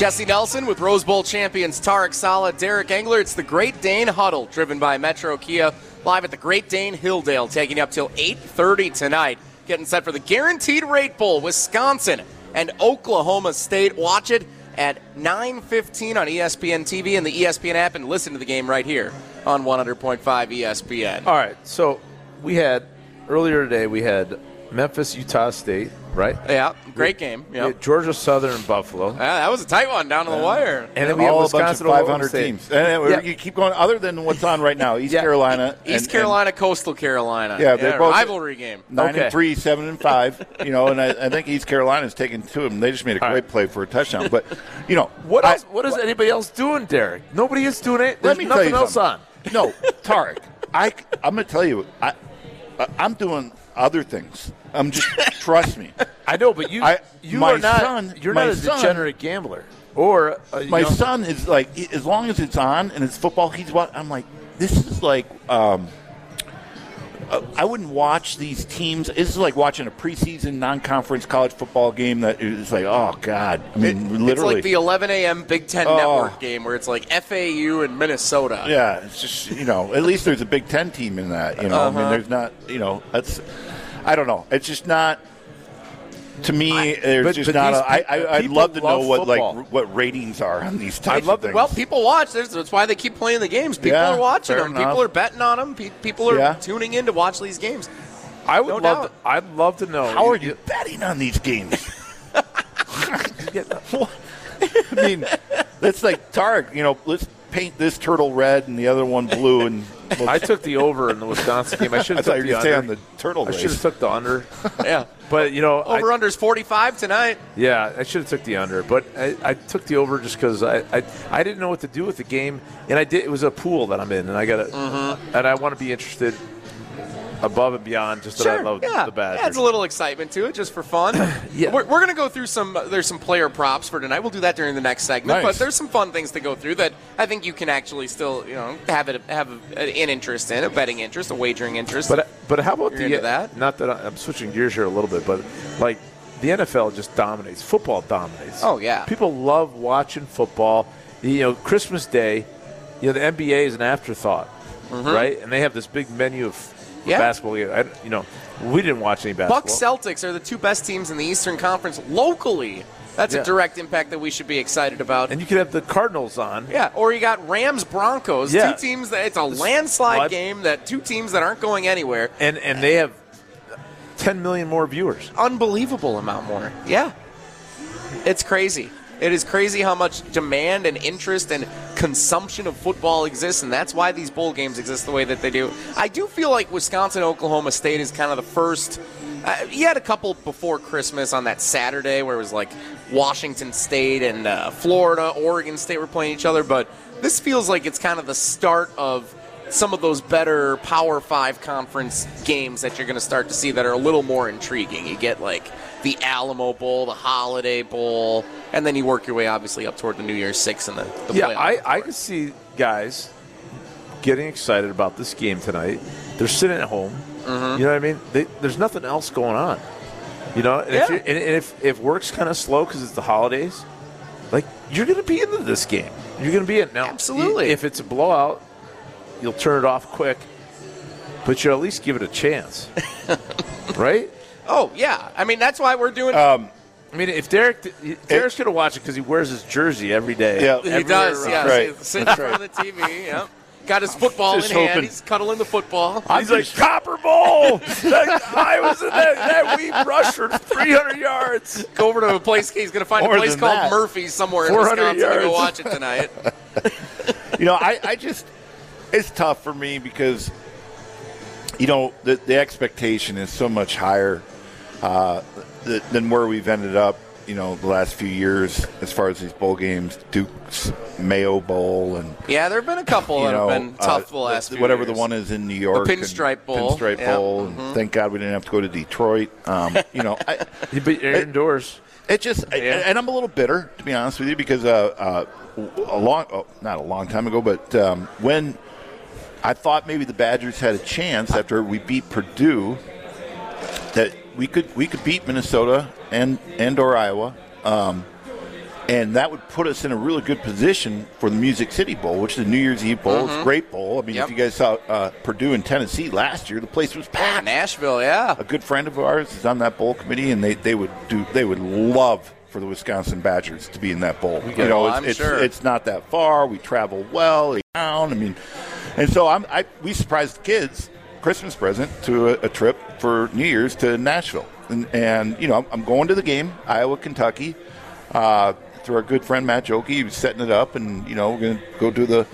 Jesse Nelson with Rose Bowl champions Tarek Saleh, Derek Engler. It's the Great Dane Huddle, driven by Metro Kia, live at the Great Dane Hilldale, taking you up till 8:30 tonight. Getting set for the Guaranteed Rate Bowl, Wisconsin and Oklahoma State. Watch it at 9:15 on ESPN TV and the ESPN app, and listen to the game right here on 100.5 ESPN. All right, so we had earlier today we had Memphis, Utah State, right? Yeah, great game. We Yep. had Georgia Southern and Buffalo, Yeah, that was a tight one down to the wire. and then we had all a bunch of 500 teams. And Yeah. you keep going. Other than what's on right now, East Yeah. Carolina, East and- Carolina, Coastal Carolina. Yeah, they're both- rivalry game. nine Okay. and three, seven and five. You know, and I, I think East Carolina's taken two of them. They just made a All great right. play for a touchdown. But you know, What I- else? What is anybody else doing, Derek? Nobody is doing it. Let There's me tell nothing you else something. on. No, Tarek, I I'm going to tell you, I, I- I'm doing other things. I'm just trust me. I know, but you I- you my are not son- you're my not a son- degenerate gambler or a My young- son is like, as long as it's on and it's football, he's what I'm like. This is like, um, uh, I wouldn't watch these teams. This is like watching a preseason non-conference college football game. That is like, oh god. I mean, It's literally. like the 11 a.m. Big Ten Oh. Network game where it's like FAU and Minnesota. Yeah, it's just you know, at least there's a Big Ten team in that. You know, I mean, Uh-huh. there's not. You know, that's. I don't know. It's just not. To me, there's but- just but not. these A, I, pe- I, I'd love to know love what like football. r- what ratings are on these types love of things. Well, people watch. There's, that's why they keep playing the games. People Yeah, are watching them. enough. People are betting on them. Pe- People are Yeah. tuning in to watch these games. I would No love. doubt. To, I'd love to know. How are you betting on these games? What? I mean, it's like Tarek. You know, let's paint this turtle red and the other one blue, and I took the over in the Wisconsin game. I should have thought took you the under. the turtle I should have took the under. Yeah. But you know, I- under is 45 tonight. Yeah, I should have took the under, but I, I took the over just because I, I I didn't know what to do with the game, and I did. It was a pool that I'm in, and I got to, Mm-hmm. and I want to be interested above and beyond just that I love yeah. the Badgers. Adds a little excitement to it just for fun. Yeah. We're, we're going to go through some, there's some player props for tonight. We'll do that during the next segment. Nice. But there's some fun things to go through that I think you can actually still, you know, have it have an interest in, a betting interest, a wagering interest. But but how about You're the that? Not that I'm switching gears here a little bit, but like the NFL just dominates. Football dominates. Oh, yeah. people love watching football. You know, Christmas Day, you know the NBA is an afterthought, right? And they have this big menu of Mm-hmm. Yeah. basketball. I, you know, we didn't watch any basketball. Bucks Celtics are the two best teams in the Eastern Conference locally. That's Yeah. a direct impact that we should be excited about. and you could have the Cardinals on. yeah, or you got Rams Broncos, Yeah. two teams that it's a landslide Slide. game that two teams that aren't going anywhere. and and they have 10 million more viewers. Unbelievable amount more. Yeah. It's crazy. It is crazy how much demand and interest and consumption of football exists, and that's why these bowl games exist the way that they do. I do feel like Wisconsin Oklahoma State is kind of the first. Uh, you had a couple before Christmas on that Saturday where it was like Washington State and uh, Florida, Oregon State were playing each other, but this feels like it's kind of the start of some of those better Power Five conference games that you're going to start to see that are a little more intriguing. You get like the Alamo Bowl, the Holiday Bowl, and then you work your way obviously up toward the New Year's Six and the, the Yeah. I, I can see guys getting excited about this game tonight. They're sitting at home. Mm-hmm. You know what I mean? They, there's nothing else going on. You know, and if, Yeah. you and, and if, if work's kind of slow because it's the holidays, like you're going to be into this game. You're going to be in now. Absolutely. If it's a blowout, you'll turn it off quick, but you'll at least give it a chance, right? Oh yeah, I mean that's why we're doing. Um, I mean, if Derek Derek's going to watch it because he wears his jersey every day. Yeah. he does, yeah. Right. He's Sitting in front of the TV, yeah. Got his football Just in hand. He's cuddling the football. He's like Copper Bowl. that, I was in that, that we rushed for 300 yards. Go over to a place. He's going to find a place called that. Murphy's somewhere in 400 Wisconsin to go watch it tonight. you know, I, I just it's tough for me because you know the the expectation is so much higher uh, th- than where we've ended up. You know, the last few years as far as these bowl games, Duke's Mayo Bowl, and Yeah, there have been a couple that know, have been tough uh, the last few whatever years. the one is in New York, and Pinstripe Bowl. Pinstripe Yeah. Bowl. And thank God we didn't have to go to Detroit. Um, you know, I, But you're indoors. It just, and I'm a little bitter to be honest with you because uh, uh, a long, oh, not a long time ago, but um, when I thought maybe the Badgers had a chance after we beat Purdue, that we could we could beat Minnesota and and or Iowa, um, and that would put us in a really good position for the Music City Bowl, which is a New Year's Eve bowl. It's a great bowl. I mean, Yep. if you guys saw uh, Purdue and Tennessee last year, the place was packed Nashville, yeah. a good friend of ours is on that bowl committee, and they, they would do they would love for the Wisconsin Badgers to be in that bowl. you know, it. it's, it's, sure. it's not that far. We travel well down. I mean, and so I'm I we surprised the kids Christmas present to a, a trip for New Year's to Nashville, and, and you know I'm, I'm going to the game Iowa Kentucky. Uh, through our good friend Matt Jokey, he was setting it up, and you know we're going to go to the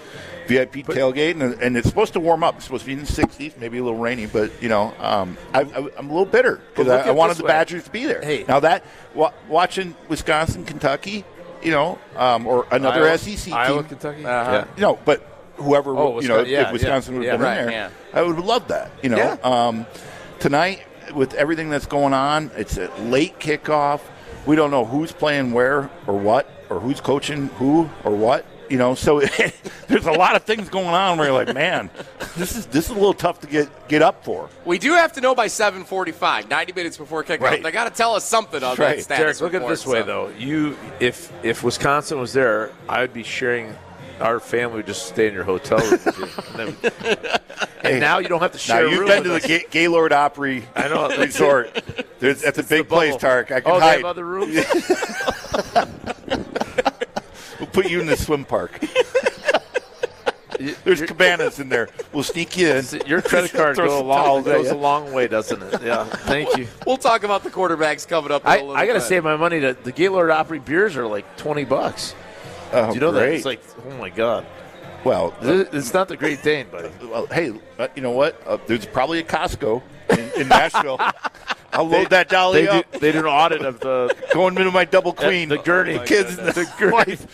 VIP tailgate, and, and it's supposed to warm up. It's supposed to be in the 60s, maybe a little rainy, but you know, um, I, I, I'm a little bitter because I, I wanted this the way. Badgers to be there. Hey. now that wa- watching Wisconsin, Kentucky, you know, um, or another Iowa- SEC Iowa, team, Kentucky. Uh-huh. you know, but whoever Oh, you know, Wisconsin- yeah, if Wisconsin yeah, would yeah. have been Right, in there, yeah. I would have loved that. You know, Yeah. um, tonight, with everything that's going on, it's a late kickoff. We don't know who's playing where or what, or who's coaching who or what. You know, so there's a lot of things going on where you're like, man, this is this is a little tough to get get up for. We do have to know by 7:45, 90 minutes before kickoff. Right. They got to tell us something on right. that status Derek, look at it report, this way though. You, if if Wisconsin was there, I would be sharing. Our family would just stay in your hotel room. And, then- and now you don't have to Now share. a you've room been to with the us. Ga- Gaylord Opry I know. Resort. There's, that's a It's the big place. Tark. I can oh, they hide. have other rooms. We'll put you in the swim park. There's cabanas in there. We'll sneak you in. Your credit card Throw go a long, goes you. a long way, doesn't it? Yeah. Thank you. We'll talk about the quarterbacks coming up. In I, a little I got to bit. save my money. To the Gaylord Opry beers are like twenty bucks. Oh, Do you know that? It's like, oh my god, well, This- it's not the Great Dane, buddy. well, hey, uh, you know what? Uh, there's probably a Costco in, in Nashville. I'll load that dolly They do, up. they do an audit of the Going into my double queen. the gurney. kids, and the wife.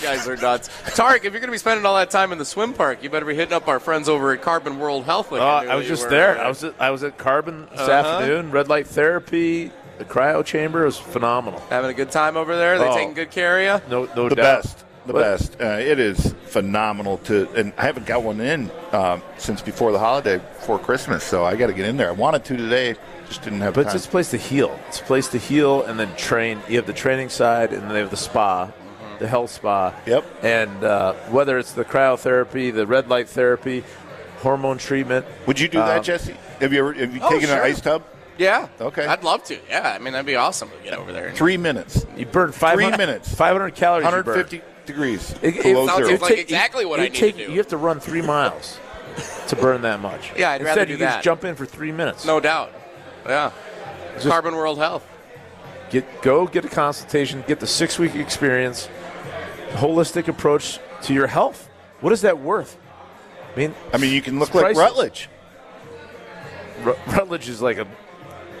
You guys are nuts. Tarek, if you're going to be spending all that time in the swim park, you better be hitting up our friends over at Carbon World Health. like Uh, I was just were. there. I was at, I was at Carbon this Uh-huh. afternoon. Red light therapy, the cryo chamber was phenomenal. having a good time over there. They Oh. taking good care of you. No, no doubt. the doubt. best. The But- best. Uh, it is phenomenal to, and I haven't got one in um, since before the holiday, before Christmas. So I got to get in there. I wanted to today, just didn't have But time. it's a place to heal. It's a place to heal and then train. You have the training side, and then they have the spa, the health spa. Yep. And uh, whether it's the cryotherapy, the red light therapy, hormone treatment. Would you do that, Um, Jesse? Have you ever have you Oh, taken sure. an ice tub? Yeah. Okay. I'd love to. Yeah. I mean, that'd be awesome to get over there. Three minutes, You burn 500, minutes. 500 calories. 150 degrees It- it below sounds zero. like take- exactly what I need take- to do. You have to run three miles to burn that much. Yeah, I'd Instead, rather do you that. just jump in for three minutes. No doubt. Yeah. Carbon World Health. Get go get a consultation, get the six week experience, holistic approach to your health. What is that worth? I mean, I mean, you can look like priceless. Rutledge. Ru- Rutledge is like a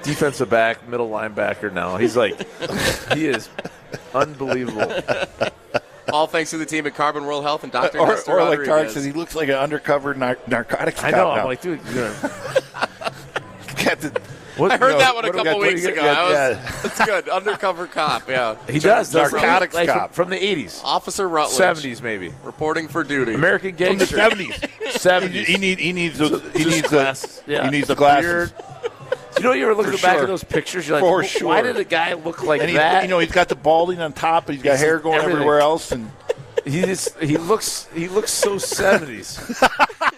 defensive back, middle linebacker now. He's like, he is unbelievable. All thanks to the team at Carbon World Health and Dr. Or, or like Tarek says, he looks like an undercover nar- narcotics I cop know. I'm now. like, dude, you know, Got the- what, I heard you know, that one a what do we couple got- what do weeks you ago. got- That yeah. That's good. Undercover cop, yeah. He does. does Narcotics like, cop. from, from the 80s, Officer Rutledge. 70s maybe. Reporting for duty. American from the gangster. 70s. 70s. He, need, he needs those, he needs glasses. the, Yeah. he needs the The glasses. beard. You know, you ever look For at the back sure. of those pictures, you're like, For sure. why did a guy look like And he, that? you know, he's got the balding on top, but he's got He's hair going everything. everywhere else, and he just he looks he looks so 70s.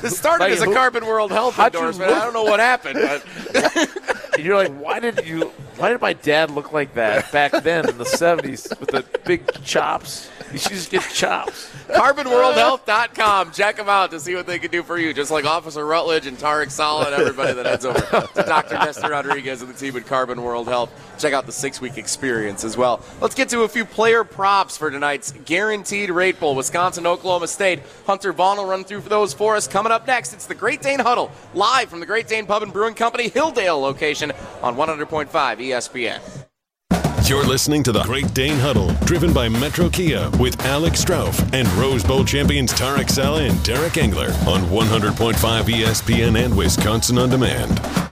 This started Like, as a who- Carbon World Health endorsement. I don't know what happened, but you're like, why did you? Why did my dad look like that back then in the '70s with the big chops? You should just get chops. carbonworldhealth.com. Check them out to see what they can do for you, just like Officer Rutledge and Tarek Saleh and everybody that heads over to Dr. Nestor Rodriguez and the team at Carbon World Health. Check out the six week experience as well. Let's get to a few player props for tonight's guaranteed rate bowl. Wisconsin, Oklahoma State. Hunter Vaughn will run through those for us. Coming up next, it's the Great Dane Huddle, live from the Great Dane Pub and Brewing Company, Hilldale location on 100.5 ESPN. You're listening to the Great Dane Huddle, driven by Metro Kia with Alex Strofe and Rose Bowl champions Tarek Saleh and Derek Engler on 100.5 ESPN and Wisconsin On Demand.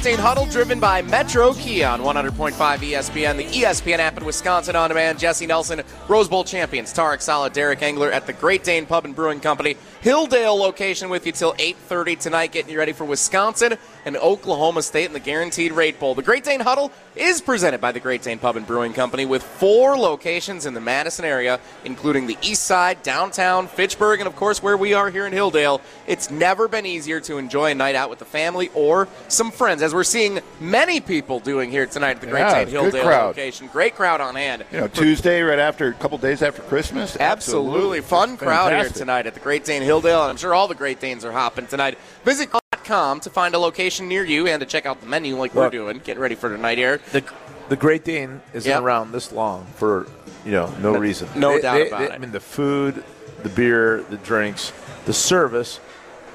18 huddle driven by Metro Kia on 100.5 ESPN, the ESPN app in Wisconsin on demand. Jesse Nelson, Rose Bowl champions, Tarek Saleh, Derek Engler at the Great Dane Pub and Brewing Company, Hilldale location with you till 8.30 tonight, getting you ready for Wisconsin and Oklahoma State in the Guaranteed Rate Bowl. The Great Dane Huddle is presented by the Great Dane Pub and Brewing Company with four locations in the Madison area, including the East Side, downtown, Fitchburg, and of course where we are here in Hilldale. It's never been easier to enjoy a night out with the family or some friends, as we're seeing many people doing here tonight at the Great Yeah, Dane Hilldale crowd. location. Great crowd on hand. you know, Tuesday, right after a couple days after Christmas. Absolutely. Fun crowd here tonight at the Great Dane Hilldale, and I'm sure all the Great Danes are hopping tonight. Visit to find a location near you and to check out the menu like we're doing. Getting ready for tonight here. The, the Great Dane isn't Yep. around this long for you know no reason. no They- doubt they- about they- it. I mean, the food, the beer, the drinks, the service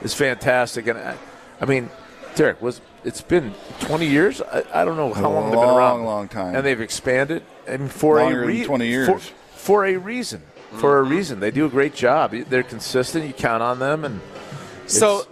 is fantastic, and I, I mean, Derek was. It's been 20 years. I, I don't know how A long they've been around. long, long time. and they've expanded. I mean, for Longer a reason. 20 years. For, for a reason. For Mm-hmm. a reason, they do a great job. They're consistent. You count on them, and So, It's-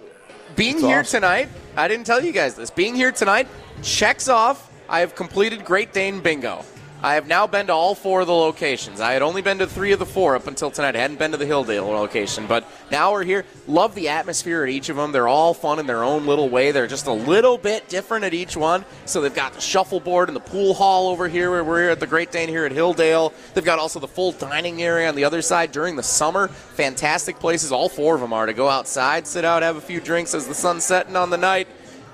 being here awesome. tonight, I didn't tell you guys this. Being here tonight checks off. I have completed Great Dane bingo. I have now been to all four of the locations. I had only been to three of the four up until tonight. I hadn't been to the Hilldale location, but now we're here. Love the atmosphere at each of them. They're all fun in their own little way. They're just a little bit different at each one. So they've got the shuffleboard and the pool hall over here where we're here at the Great Dane here at Hilldale. They've got also the full dining area on the other side during the summer. Fantastic places. All four of them are to go outside, sit out, have a few drinks as the sun's setting on the night.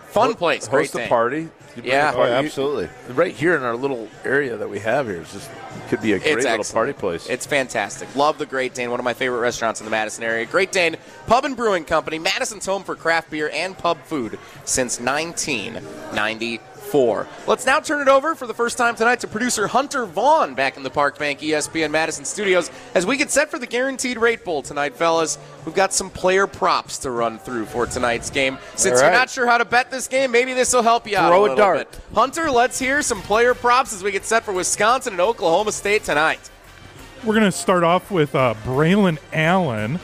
Fun place. Great host a Dane. party. You bring Yeah. party. Oh, absolutely. Right here in our little area that we have here, it's just could be a great It's little excellent. party place. It's fantastic. Love the Great Dane, one of my favorite restaurants in the Madison area. Great Dane Pub and Brewing Company, Madison's home for craft beer and pub food since 1994. Let's now turn it over for the first time tonight to producer Hunter Vaughn back in the Park Bank ESPN Madison studios as we get set for the Guaranteed Rate Bowl tonight, fellas. We've got some player props to run through for tonight's game. Since All you're not sure how to bet this game, maybe this will help you out. Throw a little dart. bit. Hunter, let's hear some player props as we get set for Wisconsin and Oklahoma State tonight. We're going to start off with uh, Braylon Allen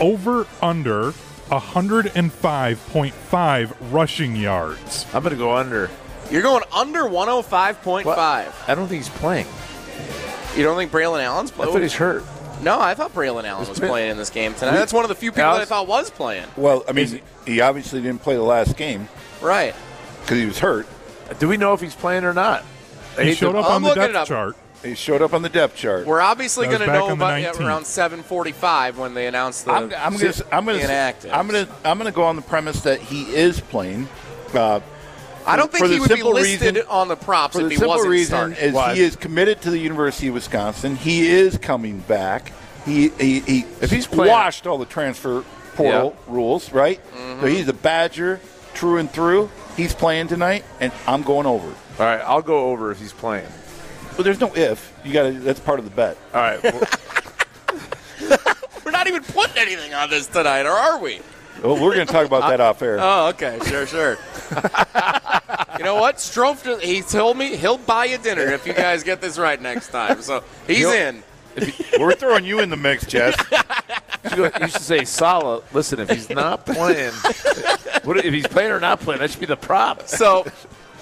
over under 105.5 rushing yards. I'm going to go under. You're going under 105.5. I don't think he's playing. You don't think Braylon Allen's I playing? thought he's hurt. no, I thought Braylon Allen was been- playing in this game tonight. That's one of the few people that I thought was playing. Well, I mean, he obviously didn't play the last game Right. because he was hurt. Do we know if he's playing or not? He showed to- up I'm on the looking it depth up. chart. He showed up on the depth chart. We're obviously going to know on about yeah, around 7:45 when they announce the. I'm, I'm gonna, I'm gonna, inactive. I'm gonna, I'm gonna go on the premise that he is playing. Uh, I don't think for the he would be listed reason- on the props for if the he simple wasn't reason starting. is Why? he is committed to the University of Wisconsin. He is coming back. He he, he If he's playing- washed all the transfer portal rules, right? Mm-hmm. So he's a Badger through and through. He's playing tonight, and I'm going over. All right, I'll go over if he's playing. But there's no if. You got to. That's part of the bet. All right. well, We're not even putting anything on this tonight, or are we? Well, we're going to talk about that off air. Oh, okay, sure, sure. you know what? Strofe, he told me he'll buy you dinner if you guys get this right next time. So he's He'll- in. we're throwing you in the mix, Jess. you you should say Saleh. Listen, if he's not playing, what, if he's playing or not playing, that should be the prop. So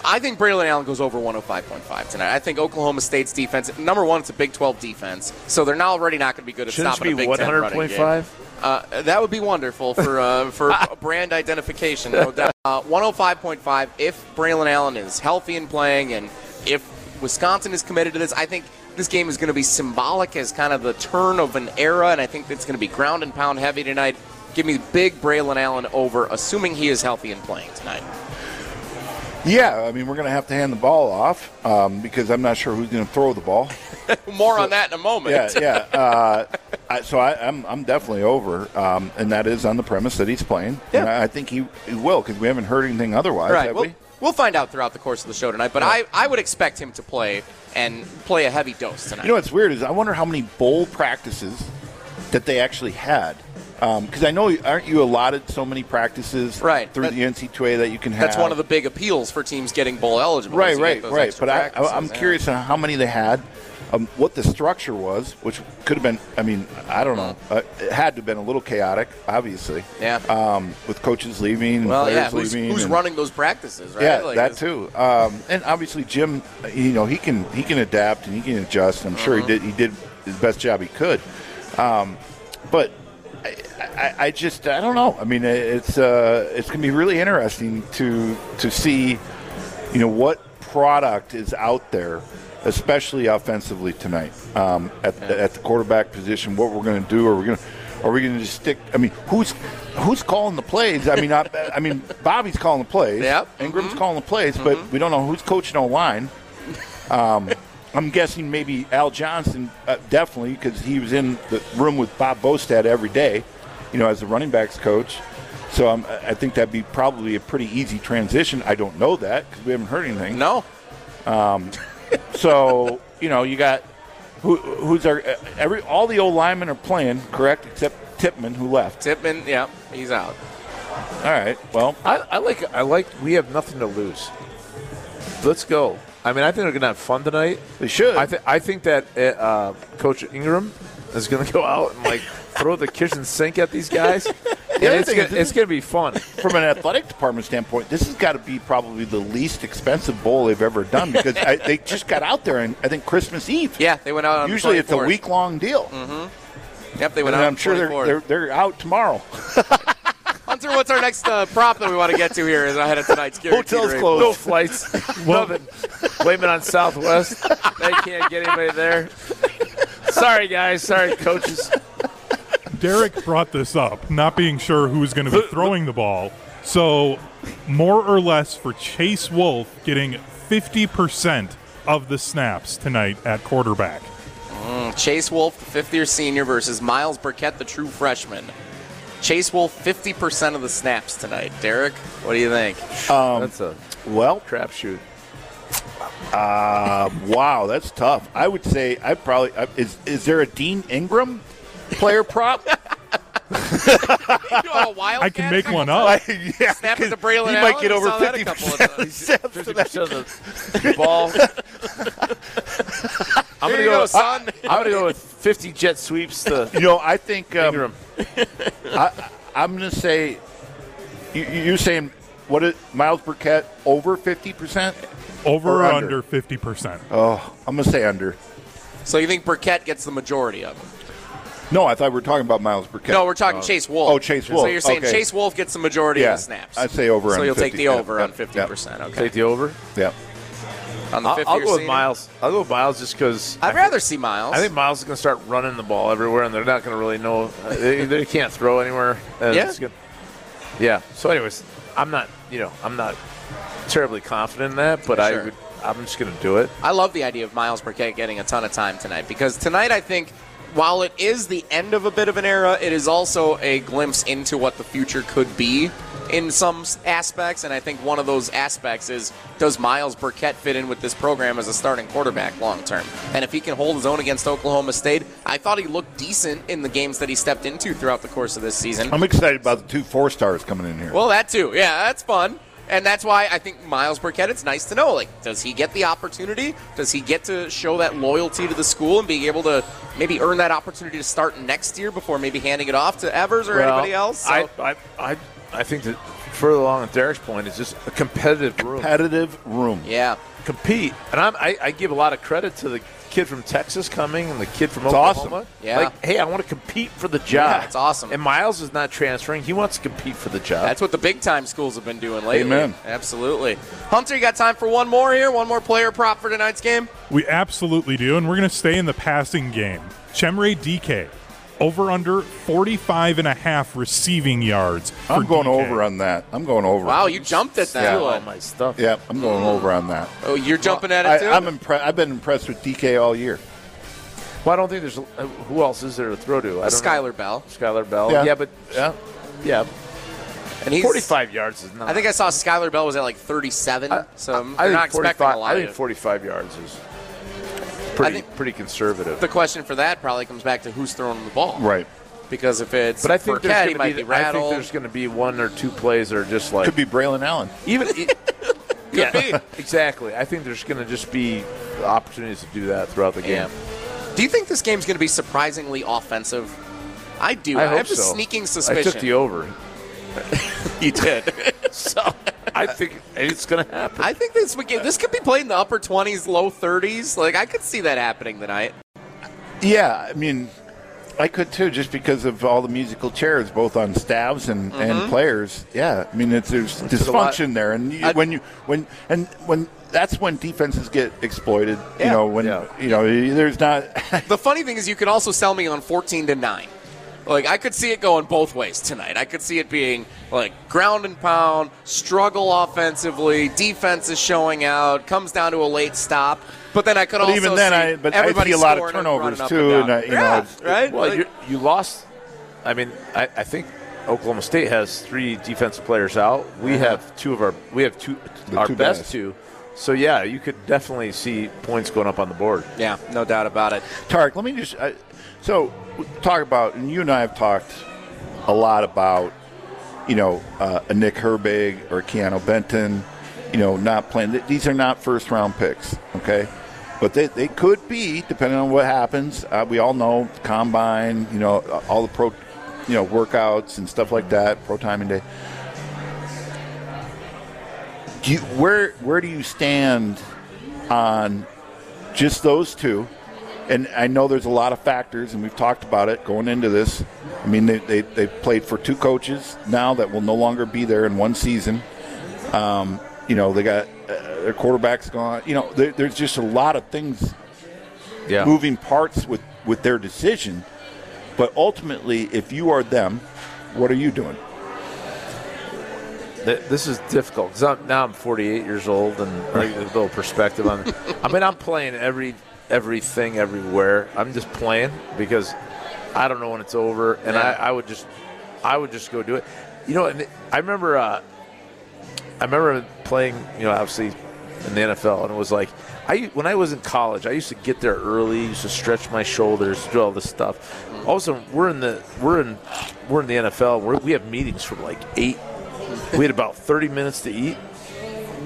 I think Braylon Allen goes over 105.5 tonight. I think Oklahoma State's defense, number one, it's a Big 12 defense, so they're not already not going to be good at Shouldn't stopping a be Big 10 running game. 100.5? Uh, that would be wonderful for uh, for brand identification, no doubt. Uh, 105.5 if Braylon Allen is healthy and playing, and if Wisconsin is committed to this, I think this game is going to be symbolic as kind of the turn of an era, and I think it's going to be ground and pound heavy tonight. Give me big Braylon Allen over, assuming he is healthy and playing tonight. Yeah, I mean, we're going to have to hand the ball off um, because I'm not sure who's going to throw the ball. More on that in a moment. Yeah, yeah. Uh, I, so I, I'm, I'm definitely over, um, and that is on the premise that he's playing. And Yeah. I, I think he, he will because we haven't heard anything otherwise, Right. have We'll, we? we'll find out throughout the course of the show tonight, but I, I would expect him to play and play a heavy dose tonight. You know what's weird is I wonder how many bowl practices that they actually had. Because I know, aren't you allotted so many practices Right. through That- the NC2A that you can have? That's one of the big appeals for teams getting bowl eligible. right, right, right. But I, I'm yeah. curious on how many they had, um, what the structure was, which could have been. I mean, I don't know. Uh, it had to have been a little chaotic, obviously. Yeah. Um, with coaches leaving, and Well, players yeah. Who's, leaving, who's and- running those practices? Right. Yeah, Like, that too. Um, and obviously, Jim, you know, he can he can adapt and he can adjust. I'm sure he Uh-huh. did he did his best job he could. Um, but I, I, just I don't know. I mean, it's uh, it's gonna be really interesting to to see, you know, what product is out there, especially offensively tonight um, at the, at the quarterback position. What we're going to do? Are we going to are we going to just stick? I mean, who's who's calling the plays? I mean, I, I mean, Bobby's calling the plays. Yep. Engram's calling the plays, but we don't know who's coaching on line. Um, I'm guessing maybe Al Johnson, uh, definitely, because he was in the room with Bob Bostad every day, you know, as the running backs coach. So um, I I think that'd be probably a pretty easy transition. I don't know that because we haven't heard anything. No. Um, So you know, you got who, who's our uh, every all the old linemen are playing, correct? Except Tippmann, who left. Tippmann, yeah, he's out. All right. Well, I, I like. I like. We have nothing to lose. Let's go. I mean, I think they're gonna have fun tonight. they should. I, th- I think that uh, Coach Engram is going to go out and like throw the kitchen sink at these guys. and it's gonna, is it's going to be fun. from an athletic department standpoint, this has got to be probably the least expensive bowl they've ever done because I, they just got out there and I think Christmas Eve. Yeah, they went out on the Usually it's a week long deal. Yep, they went and out. I'm on sure they're, 24th. they're they're out tomorrow. Hunter, what's our next uh, prop that we want to get to here ahead of tonight's guaranteed Hotel's rate? closed. No flights. Nothing. Blame it on Southwest. They can't get anybody there. Sorry, guys. Sorry, coaches. Derek brought this up, not being sure who was going to be throwing the ball. So, more or less for Chase Wolff getting 50% of the snaps tonight at quarterback. Mm, Chase Wolff, fifth-year senior, versus Myles Burkett, the true freshman. Chase Wolff, 50% of the snaps tonight. Derek, what do you think? Um, That's a Well, crapshoot. Uh, wow, that's tough. I would say I probably uh, is. Is there a Dean Engram player prop? I can make one up. yeah, Snap it to Braylon he Allen. might get over saw that a fifty couple of percent. times. snaps to that. 50% of the ball. I'm gonna go. go, son. I'm gonna go with 50 jet sweeps to You know, I think um, Engram. I, I'm going to say you, you're saying what is Myles Burkett over fifty percent? Over Or or under? under 50%. Oh, I'm going to say under. So you think Burkett gets the majority of them? No, I thought we were talking about Myles Burkett. No, we're talking Chase Wolff. Oh, Chase Wolff. So you're saying Okay. Chase Wolff gets the majority Yeah, of the snaps? I'd say over So on you'll take 50. the Yeah, over on yeah, 50%. Okay. Take the over. Yeah. on the I'll, fifth I'll year go with senior? Myles. I'll go with Myles just because. I'd rather see Myles. I think Myles is going to start running the ball everywhere, and they're not going to really know. uh, They, they can't throw anywhere. and Yeah. it's gonna- yeah. So, anyways, I'm not. You know, I'm not terribly confident in that, but I would, I'm just going to do it. I love the idea of Myles Burkett getting a ton of time tonight because tonight I think while it is the end of a bit of an era, it is also a glimpse into what the future could be in some aspects. And I think one of those aspects is does Myles Burkett fit in with this program as a starting quarterback long term? And if he can hold his own against Oklahoma State, I thought he looked decent in the games that he stepped into throughout the course of this season. I'm excited about the two four stars coming in here. Well, that too. Yeah, that's fun. And that's why I think Myles Burkett, it's nice to know. Like, does he get the opportunity? Does he get to show that loyalty to the school and be able to maybe earn that opportunity to start next year before maybe handing it off to Evers or Well, anybody else? So- I, I, I, I think that further along at Derek's point is just a competitive room. Competitive room. yeah. compete. And I'm, I, I give a lot of credit to the kid from Texas coming and the kid from It's Oklahoma. awesome. Yeah. Like, hey, I want to compete for the job. Yeah, it's awesome. And Myles is not transferring. He wants to compete for the job. That's what the big time schools have been doing lately. Amen. Absolutely. Hunter, you got time for one more here? One more player prop for tonight's game? We absolutely do, and we're going to stay in the passing game. Chimere Dike, over under 45 and a half receiving yards. For I'm going Dike. over on that. I'm going over. Wow, you jumped at that Steal all my stuff. Yeah, I'm going over on that. Oh, you're jumping at it too? I'm impressed. I've been impressed with Dike all year. Well, I don't think there's. Uh, who else is there to throw to? I don't know. Skyler Bell. Skyler Bell. Yeah. Yeah, but Yeah. yeah, And he's 45 yards is not. I think I saw Skyler Bell was at like 37, I- so I'm not expecting a lot. I think 45 yards is pretty think- pretty conservative. The question for that probably comes back to who's throwing the ball, Right. Because if it's but I think Burkett, there's he going might to be be. I think there's going to be one or two plays that are just like Could be Braylon Allen. even. yeah, exactly. I think there's going to just be opportunities to do that throughout the Yeah. game. Do you think this game's going to be surprisingly offensive? I do. I, I, hope have a so. sneaking I suspicion. took the over, you did. so I think it's going to happen. I think this game, this could be played in the upper 20s, low 30s. Like I could see that happening tonight. Yeah, I mean, I could too, just because of all the musical chairs, both on staffs and, mm-hmm. and players. Yeah, I mean, it's, there's a dysfunction there, and you, I'd- when you when and when that's when defenses get exploited. You know, when Yeah. you know there's not. The funny thing is, you could also sell me on 14 to nine. Like I could see it going both ways tonight. I could see it being like ground and pound, struggle offensively, defense is showing out, comes down to a late stop. But then I could But also even then, see I but I everybody see a lot of scoring and turnovers too, and and. I, you yeah, know, right? Well, Like- you you lost. I mean, I, I think Oklahoma State has three defensive players out. We uh-huh. have two of our we have two The our two best best. two. So yeah, you could definitely see points going up on the board. Yeah, no doubt about it. Tarek, let me just. I, so, talk about, and you and I have talked a lot about, you know, uh, a Nick Herbig or Keanu Benton, you know, not playing. These are not first round picks, okay? But they, they could be, depending on what happens. Uh, we all know combine, you know, all the pro, you know, workouts and stuff like that, pro timing day. Do you, where where do you stand on just those two? And I know there's a lot of factors, and we've talked about it going into this. I mean, they, they, they played for two coaches now that will no longer be there in one season. Um, you know, they got uh, their quarterback's gone. You know, there, there's just a lot of things Yeah. moving parts with, with their decision. But ultimately, if you are them, what are you doing? This is difficult because now I'm 48 years old and a little perspective on. I mean, I'm playing every everything everywhere. I'm just playing because I don't know when it's over, and I, I would just I would just go do it. You know, and I remember uh, I remember playing. You know, obviously in the NFL, and it was like I when I was in college, I used to get there early, used to stretch my shoulders, do all this stuff. All of a sudden, we're in the we're in we're in the NFL. We're, we have meetings from like eight we had about 30 minutes to eat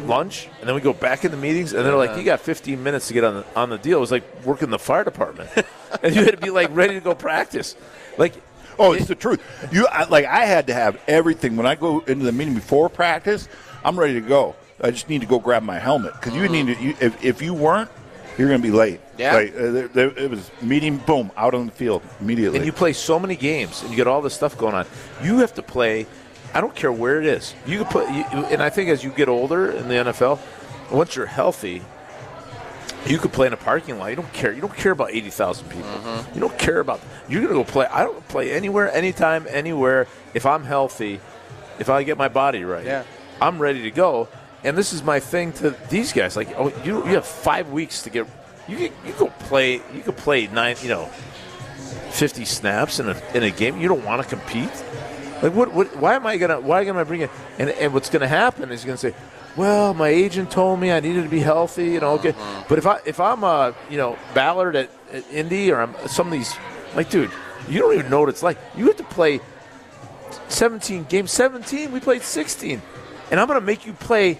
lunch and then we go back in the meetings and they're like you got 15 minutes to get on the on the deal it was like working the fire department and you had to be like ready to go practice like Oh, it's the truth. You I, like I had to have everything when I go into the meeting before practice. I'm ready to go. I just need to go grab my helmet because you need to. You, if, if you weren't, you're going to be late. Yeah. Like, uh, there, there, it was meeting. Boom, out on the field immediately. and you play so many games and you get all this stuff going on you have to play i don't care where it is you can put you, and i think as you get older in the nfl once you're healthy you could play in a parking lot. You don't care. You don't care about eighty thousand people. Mm-hmm. You don't care about. You're gonna go play. I don't play anywhere, anytime, anywhere. If I'm healthy, if I get my body right, Yeah. I'm ready to go. And this is my thing to these guys. Like, oh, you you have five weeks to get. You can, you go play. You could play nine. You know, fifty snaps in a in a game. You don't want to compete. Like what? What? Why am I gonna? Why am I bringing? And and what's gonna happen is gonna say, well, my agent told me I needed to be healthy. You know, okay. Uh-huh. But if I if I'm a you know Ballard at, at Indy or I'm some of these like dude, you don't even know what it's like. You have to play 17 games. 17. We played 16, and I'm gonna make you play.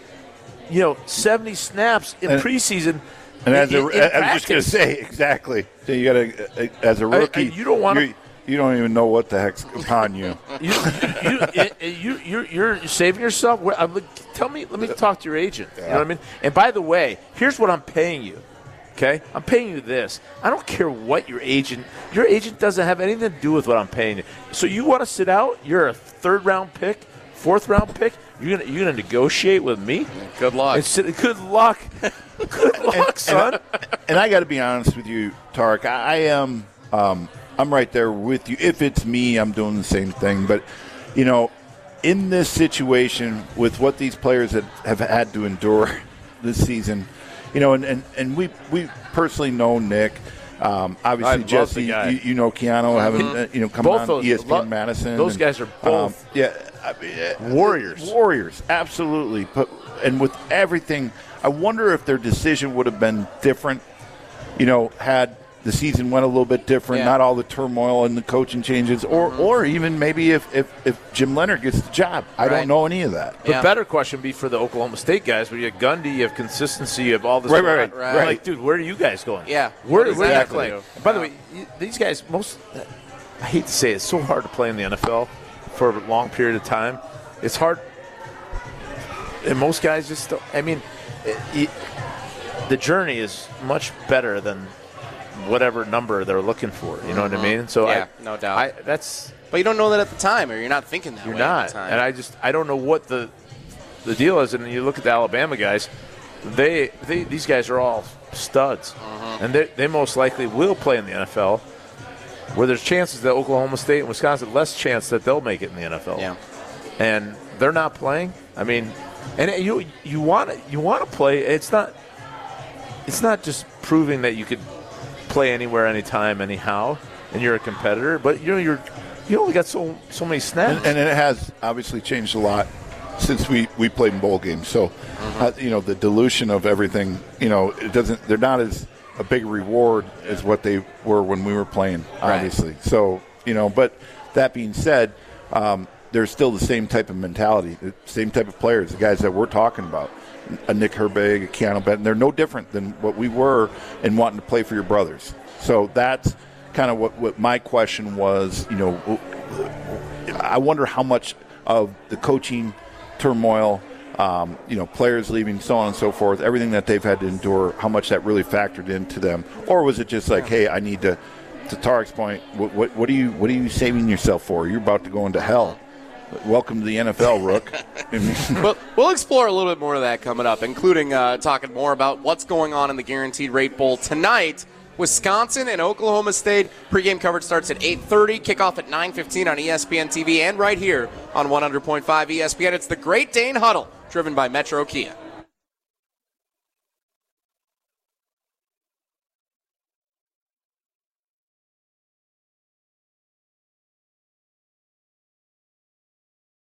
You know, 70 snaps in And- preseason. and as a, in I was just gonna say exactly. So you got to, uh, uh, as a rookie, you don't wanna- you're- You don't even know what the heck's upon you. you, you, you, you, you're, you're saving yourself. I'm tell me, let me talk to your agent. You know what I mean? And by the way, here's what I'm paying you. Okay, I'm paying you this. I don't care what your agent. Your agent doesn't have anything to do with what I'm paying you. So you want to sit out? You're a third round pick, fourth round pick. You're gonna you're gonna negotiate with me? Good luck. Sit, good luck. Good luck, son. and I got to be honest with you, Tarek. I, I am. Um, I'm right there with you. If it's me, I'm doing the same thing. But you know, in this situation with what these players have, have had to endure this season, you know, and, and, and we we personally know Nick. Um, obviously, Jesse, you, you know Keanu, having uh, you know come Both on ESPN lo- Madison. those and, guys are um, both yeah, I mean, uh, Warriors. Warriors, absolutely. But and with everything, I wonder if their decision would have been different. You know, had the season went a little bit different, Yeah. not all the turmoil and the coaching changes, or mm-hmm. or even maybe if if, if Jim Leonhard gets the job. I Right. don't know any of that. The Yeah. better question would be for the Oklahoma State guys, where you have Gundy, you have consistency, you have all this. Right, going right, on. right, Like, dude, where are you guys going? Yeah. where, What does where that are you have to playing? do? By the way, y- these guys, most I hate to say it, it's so hard to play in the NFL for a long period of time. It's hard, and most guys just. Don't, I mean, it, it, the journey is much better than whatever number they're looking for. You know what I mean? So Mm-hmm. Yeah, I, no doubt. I, that's But you don't know that at the time, or you're not thinking that you're way at not, the time. and I just I don't know what the the deal is. And you look at the Alabama guys; they, they these guys are all studs, Uh-huh. and they they most likely will play in the NFL. Where there's chances that Oklahoma State and Wisconsin less chance that they'll make it in the NFL. yeah. and they're not playing. I mean, and you you want to you want to play. It's not it's not just proving that you could play anywhere, anytime, anyhow, and you're a competitor. But you know you're you only got so so many snaps. and, and it has obviously changed a lot since we, we played in bowl games. So, Mm-hmm. uh, you know, the dilution of everything, you know, it doesn't. They're not as a big reward as what they were when we were playing, Right. obviously. So, you know, but that being said, um, there's still the same type of mentality, the same type of players, the guys that we're talking about. A Nick Herbig, a Keanu Benton, they're no different than what we were in wanting to play for your brothers. So that's kind of what, what my question was. You know, I wonder how much of the coaching turmoil, um, you know, players leaving, so on and so forth, everything that they've had to endure, how much that really factored into them, or was it just like, hey, I need to, to Tarek's point, what, what, what are you, what are you saving yourself for? You're about to go into hell. Welcome to the NFL, Rook. We'll explore a little bit more of that coming up, including uh, talking more about what's going on in the Guaranteed Rate Bowl tonight. Wisconsin and Oklahoma State. Pregame coverage starts at 8:30. Kickoff at 9:15 on ESPN TV and right here on 100.5 ESPN. It's the Great Dane Huddle, driven by Metro Kia.